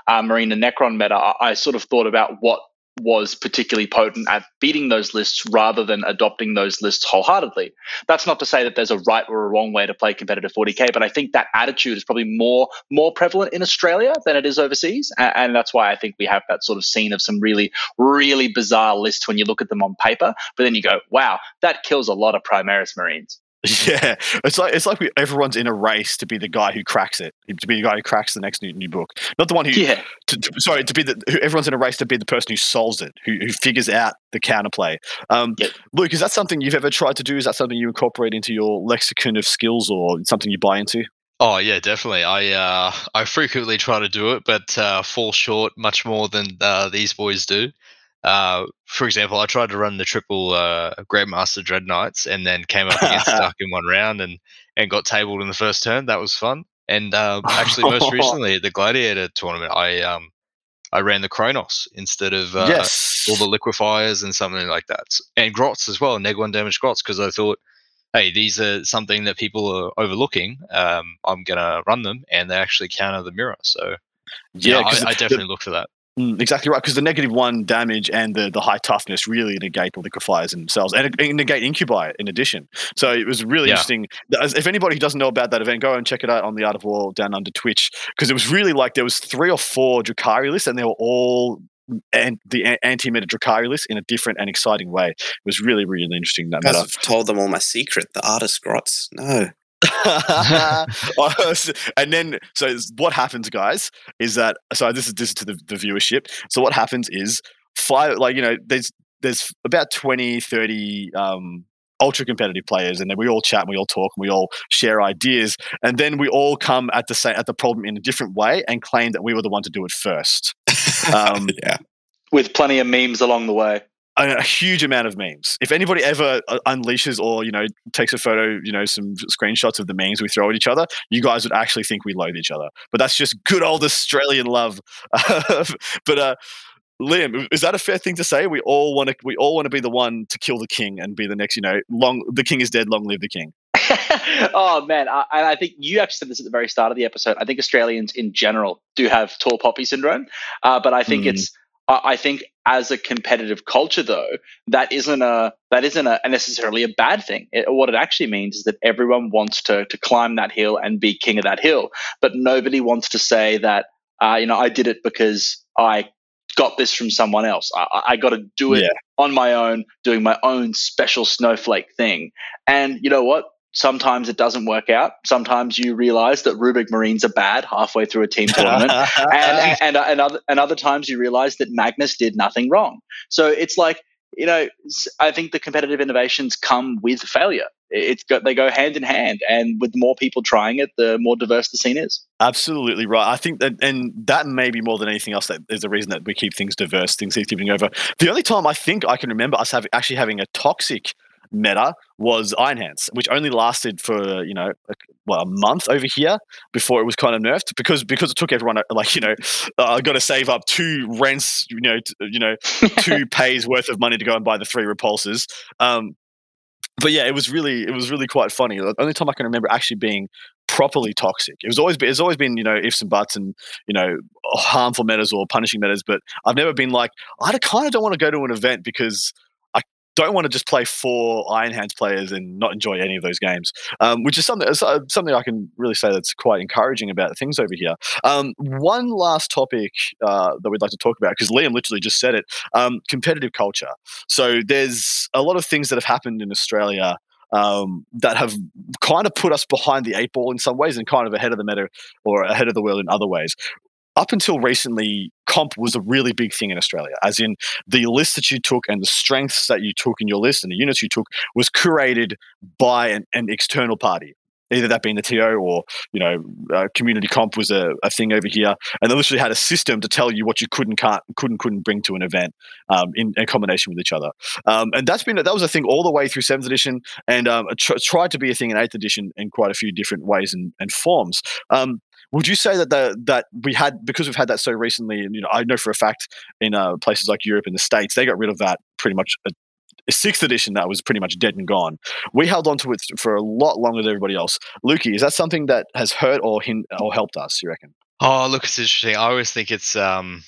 uh, marine and Necron meta. I, I sort of thought about what was particularly potent at beating those lists rather than adopting those lists wholeheartedly. That's not to say that there's a right or a wrong way to play competitive 40k, but I think that attitude is probably more more prevalent in Australia than it is overseas, and, and that's why I think we have that sort of scene of some really really bizarre lists when you look at them on paper, but then you go, wow, that kills a lot of Primaris Marines. Yeah, it's like it's like we, everyone's in a race to be the guy who cracks it, to be the guy who cracks the next new, new book, not the one who Yeah. to, to- sorry, to be the who, everyone's in a race to be the person who solves it, who, who figures out the counterplay. Um, Yep. Luke, is that something you've ever tried to do? Is that something you incorporate into your lexicon of skills, or something you buy into? Oh yeah, definitely. I uh, I frequently try to do it, but uh, fall short much more than uh, these boys do. Uh, for example, I tried to run the triple uh, Grandmaster Dread Knights and then came up against stuck in one round and and got tabled in the first turn. That was fun. And um, actually, most recently the Gladiator tournament, I um I ran the Cronos instead of uh, yes. all the liquefiers and something like that, and grots as well, neg one damage grots, because I thought, hey, these are something that people are overlooking. Um, I'm gonna run them, and they actually counter the mirror. So yeah, yeah, I, I the- definitely look for that. Mm, exactly right, because the negative one damage and the, the high toughness really negate the liquefiers themselves and, and negate incubi in addition. So it was really Yeah. interesting. If anybody who doesn't know about that event, go and check it out on the Art of War down under Twitch because it was really like there was three or four Drukhari lists and they were all and the anti-meta Drukhari list in a different and exciting way. It was really really interesting that I've told them all my secret. The artist grots. No. and then so what happens guys is that so this is this is to the, the viewership so what happens is five like you know there's there's about 20, 30 um, ultra competitive players, and then we all chat and we all talk and we all share ideas, and then we all come at the same at the problem in a different way and claim that we were the one to do it first. Um, yeah. with plenty of memes along the way. A, huge amount of memes. If anybody ever uh, unleashes or you know takes a photo, you know, some screenshots of the memes we throw at each other, you guys would actually think we loathe each other. But that's just good old Australian love. but uh, Liam, is that a fair thing to say? We all want to. We all want to be the one to kill the king and be the next. You know, long the king is dead. Long live the king. oh man, I, and I think you actually said this at the very start of the episode. I think Australians in general do have tall poppy syndrome, uh, but I think Mm. it's. I I think as a competitive culture, though, that isn't a that isn't a necessarily a bad thing. It, what it actually means is that everyone wants to to climb that hill and be king of that hill, but nobody wants to say that uh, you know I did it because I got this from someone else. I, I- got to do it Yeah. on my own, doing my own special snowflake thing. And you know what? Sometimes it doesn't work out. Sometimes you realize that Rubric Marines are bad halfway through a team tournament. and, and, and, other, and other times you realize that Magnus did nothing wrong. So it's like, you know, I think the competitive innovations come with failure. It- It's got, they go hand in hand. And with more people trying it, the more diverse the scene is. Absolutely right. I think that, and that may be more than anything else, that is the reason that we keep things diverse, things keep tipping over. The only time I think I can remember us having actually having a toxic meta was Iron Hands, which only lasted for you know a, well a month over here before it was kind of nerfed because because it took everyone uh, like you know uh, I got to save up two rents, you know, t- you know, two pays worth of money to go and buy the three repulsors. Um, but yeah, it was really it was really quite funny. The only time I can remember actually being properly toxic. It was always been, it's always been you know ifs and buts and you know harmful metas or punishing metas, but I've never been like I kind of don't want to go to an event because don't want to just play four Iron Hands players and not enjoy any of those games. Um, which is something uh, something I can really say that's quite encouraging about things over here. Um, one last topic uh, that we'd like to talk about because Liam literally just said it: um, competitive culture. So there's a lot of things that have happened in Australia um, that have kind of put us behind the eight ball in some ways and kind of ahead of the meta or ahead of the world in other ways. Up until recently, comp was a really big thing in Australia, as in the list that you took and the strengths that you took in your list and the units you took was curated by an, an external party. Either that being the TO or you know uh, community comp was a, a thing over here, and they literally had a system to tell you what you could and can't, couldn't couldn't bring to an event um, in, in combination with each other. Um, and that's been that was a thing all the way through seventh edition, and um, tr- tried to be a thing in eighth edition in quite a few different ways and, and forms. Um, would you say that the, that we had because we've had that so recently, and you know I know for a fact in uh, places like Europe and the States they got rid of that pretty much. A, a sixth edition that was pretty much dead and gone. We held on to it for a lot longer than everybody else. Lukey, is that something that has hurt or hin- or helped us? You reckon? Oh, look, it's interesting. I always think it's um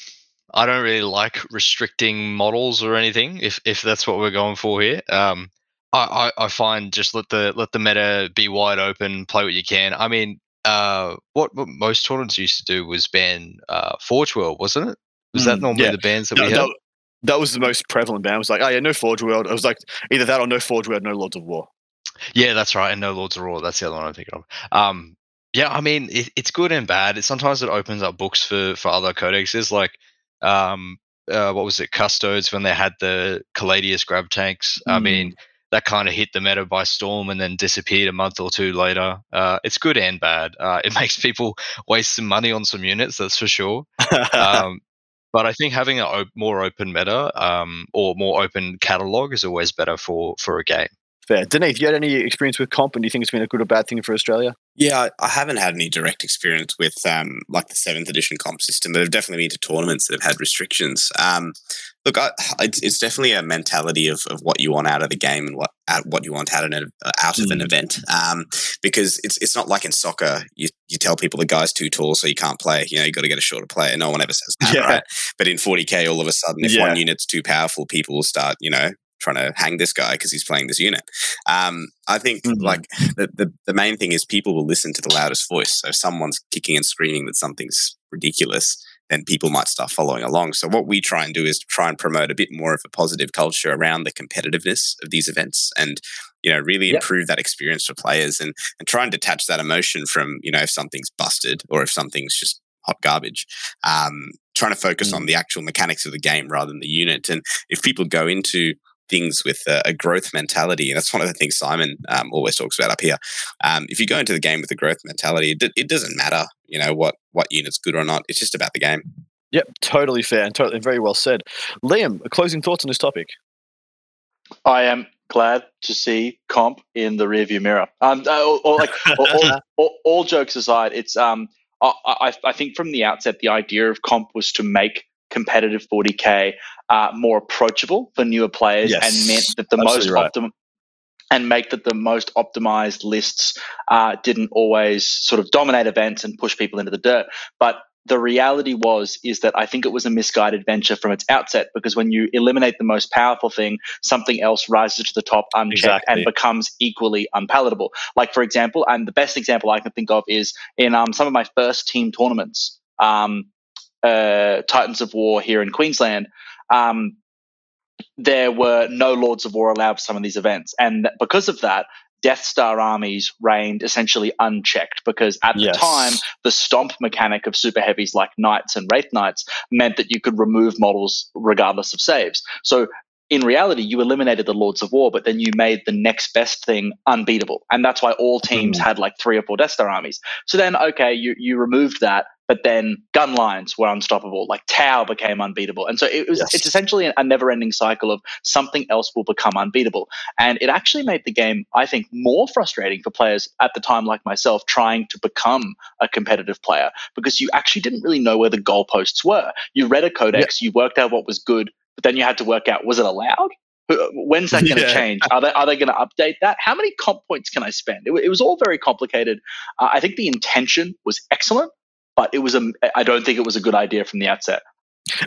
I don't really like restricting models or anything if if that's what we're going for here. Um I, I, I find just let the let the meta be wide open, play what you can. I mean, uh what, what most tournaments used to do was ban uh Forge World, wasn't it? Was that Mm, normally yeah. the bans that No, we had? that, that was the most prevalent ban. It was like, oh yeah, no Forge World. It was like either that or no Forge World, no Lords of War. Yeah, that's right. And no Lords of War. That's the other one I'm thinking of. Um, yeah, I mean, it, it's good and bad. It, sometimes it opens up books for for other codexes, like um, uh, what was it, Custodes, when they had the Caladius grav tanks. I Mm. mean, that kind of hit the meta by storm and then disappeared a month or two later. Uh, it's good and bad. Uh, it makes people waste some money on some units, that's for sure. Um, but I think having a op- more open meta um, or more open catalog is always better for for a game. Fair. Dineeth, you had any experience with comp, and do you think it's been a good or bad thing for Australia? Yeah, I- haven't had any direct experience with um, like the seventh edition comp system, but I've definitely been to tournaments that have had restrictions. Um, look, I, it's, it's definitely a mentality of, of what you want out of the game and what out, what you want out of an, out of an Mm. event. Um, because it's it's not like in soccer, you you tell people the guy's too tall, so you can't play. You know, you got to get a shorter player. No one ever says that, Yeah. right? But in 40k, all of a sudden, if Yeah. one unit's too powerful, people will start, you know, trying to hang this guy because he's playing this unit. Um, I think Mhm. like the, the the main thing is people will listen to the loudest voice. So if someone's kicking and screaming that something's ridiculous, then people might start following along. So what we try and do is try and promote a bit more of a positive culture around the competitiveness of these events and you know really Yep. improve that experience for players and and try and detach that emotion from you know if something's busted or if something's just hot garbage um trying to focus Mm. on the actual mechanics of the game rather than the unit. And if people go into things with a, a growth mentality, and that's one of the things Simon um, always talks about up here. Um, if you go into the game with a growth mentality, it, d- it doesn't matter, you know, what what unit's good or not. It's just about the game. Yep, totally fair and totally very well said. Liam, closing thoughts on this topic? I am glad to see comp in the rearview mirror. Um, uh, or, or like all, all, all, all jokes aside, it's um, I, I, I think from the outset the idea of comp was to make competitive 40k uh, more approachable for newer players Yes, and meant that the most right. optimal and make that the most optimized lists uh, didn't always sort of dominate events and push people into the dirt. But the reality was is that I think it was a misguided venture from its outset because when you eliminate the most powerful thing, something else rises to the top unchecked Exactly. and becomes equally unpalatable. Like for example, and the best example I can think of is in um, some of my first team tournaments, um, uh, Titans of War here in Queensland. Um, there were no Lords of War allowed for some of these events, and because of that, Death Star armies reigned essentially unchecked because at Yes. the time the stomp mechanic of super heavies like knights and wraith knights meant that you could remove models regardless of saves. So in reality, you eliminated the Lords of War, but then you made the next best thing unbeatable, and that's why all teams mm. had like three or four Death Star armies. So then, okay, you you removed that, but then gun lines were unstoppable. Like Tau became unbeatable, and so it was. Yes. It's essentially a never-ending cycle of something else will become unbeatable, and it actually made the game, I think, more frustrating for players at the time, like myself, trying to become a competitive player because you actually didn't really know where the goalposts were. You read a codex, you worked out what was good, but then you had to work out was it allowed. When's that going to Yeah. change? Are they are they going to update that? How many comp points can I spend? It, it was all very complicated. Uh, I think the intention was excellent, but it was a. I don't think it was a good idea from the outset.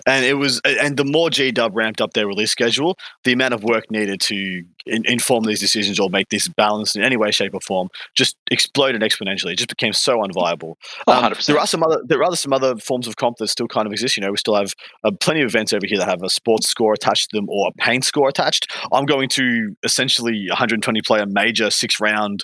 And it was, and the more G Dub ramped up their release schedule, the amount of work needed to in, inform these decisions or make this balanced in any way, shape, or form just exploded exponentially. It just became so unviable. Oh, Um, 100%. there are some other there are other, some other forms of comp that still kind of exist. You know, we still have uh, plenty of events over here that have a sports score attached to them or a paint score attached. I'm going to essentially 120 player major six round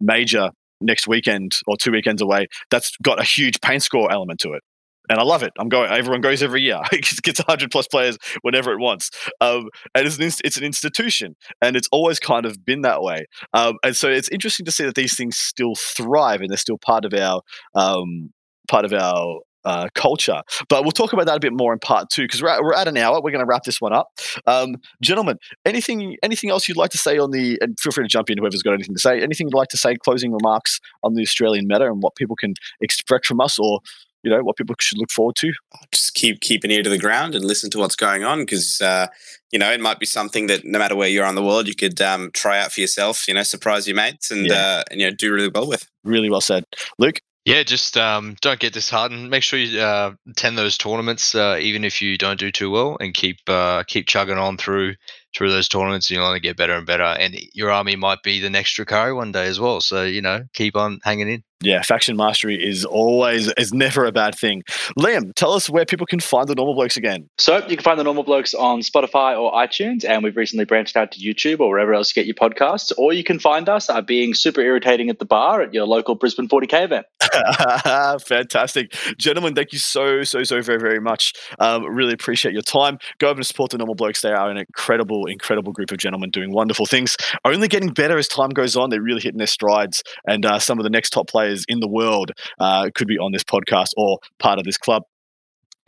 major next weekend or two weekends away. That's got a huge paint score element to it. And I love it. I'm going. Everyone goes every year. It gets 100 plus players whenever it wants. Um, and it's an, inst- it's an institution, and it's always kind of been that way. Um, and so it's interesting to see that these things still thrive and they're still part of our um, part of our uh, culture. But we'll talk about that a bit more in part two because we're at, we're at an hour. We're going to wrap this one up, um, gentlemen. Anything anything else you'd like to say on the? And feel free to jump in. Whoever's got anything to say. Anything you'd like to say? Closing remarks on the Australian meta and what people can expect from us, or you know what people should look forward to. just keep keep an ear to the ground and listen to what's going on because uh, you know it might be something that no matter where you are on the world you could um, try out for yourself you know surprise your mates and Yeah. uh, and you know do really well with Really well said, Luke. Yeah, just um, don't get disheartened. Make sure you uh, attend those tournaments, uh, even if you don't do too well, and keep uh, keep chugging on through through those tournaments. and You'll only get better and better, and your army might be the next Drukhari one day as well. So you know, keep on hanging in. Yeah, faction mastery is always is never a bad thing. Liam, tell us where people can find the normal blokes again. So you can find the normal blokes on Spotify or iTunes, and we've recently branched out to YouTube or wherever else you get your podcasts. Or you can find us uh, being super irritating at the bar at your local Brisbane 40k event. Fantastic. Gentlemen, thank you so, so, so very, very much. Um, really appreciate your time. Go over and support the normal blokes. They are an incredible, incredible group of gentlemen doing wonderful things. Only getting better as time goes on. They're really hitting their strides. And uh, some of the next top players in the world uh, could be on this podcast or part of this club.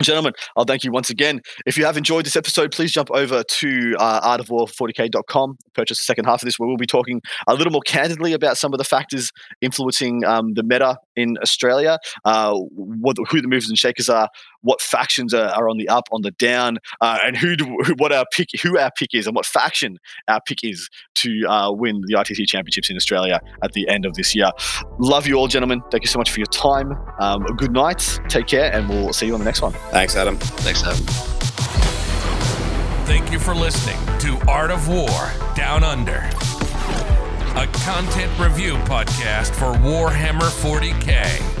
Gentlemen, I'll thank you once again. If you have enjoyed this episode, please jump over to uh, artofwar40k.com, purchase the second half of this, where we'll be talking a little more candidly about some of the factors influencing um, the meta in Australia, uh, what, who the movers and shakers are, what factions are, are on the up, on the down, uh, and who, do, who what our pick, who our pick is, and what faction our pick is to uh, win the ITC championships in Australia at the end of this year. Love you all, gentlemen. Thank you so much for your time. Um, good night. Take care, and we'll see you on the next one. thanks adam Thanks, Adam. Thank you for listening to Art of War Down Under, a content review podcast for Warhammer 40k.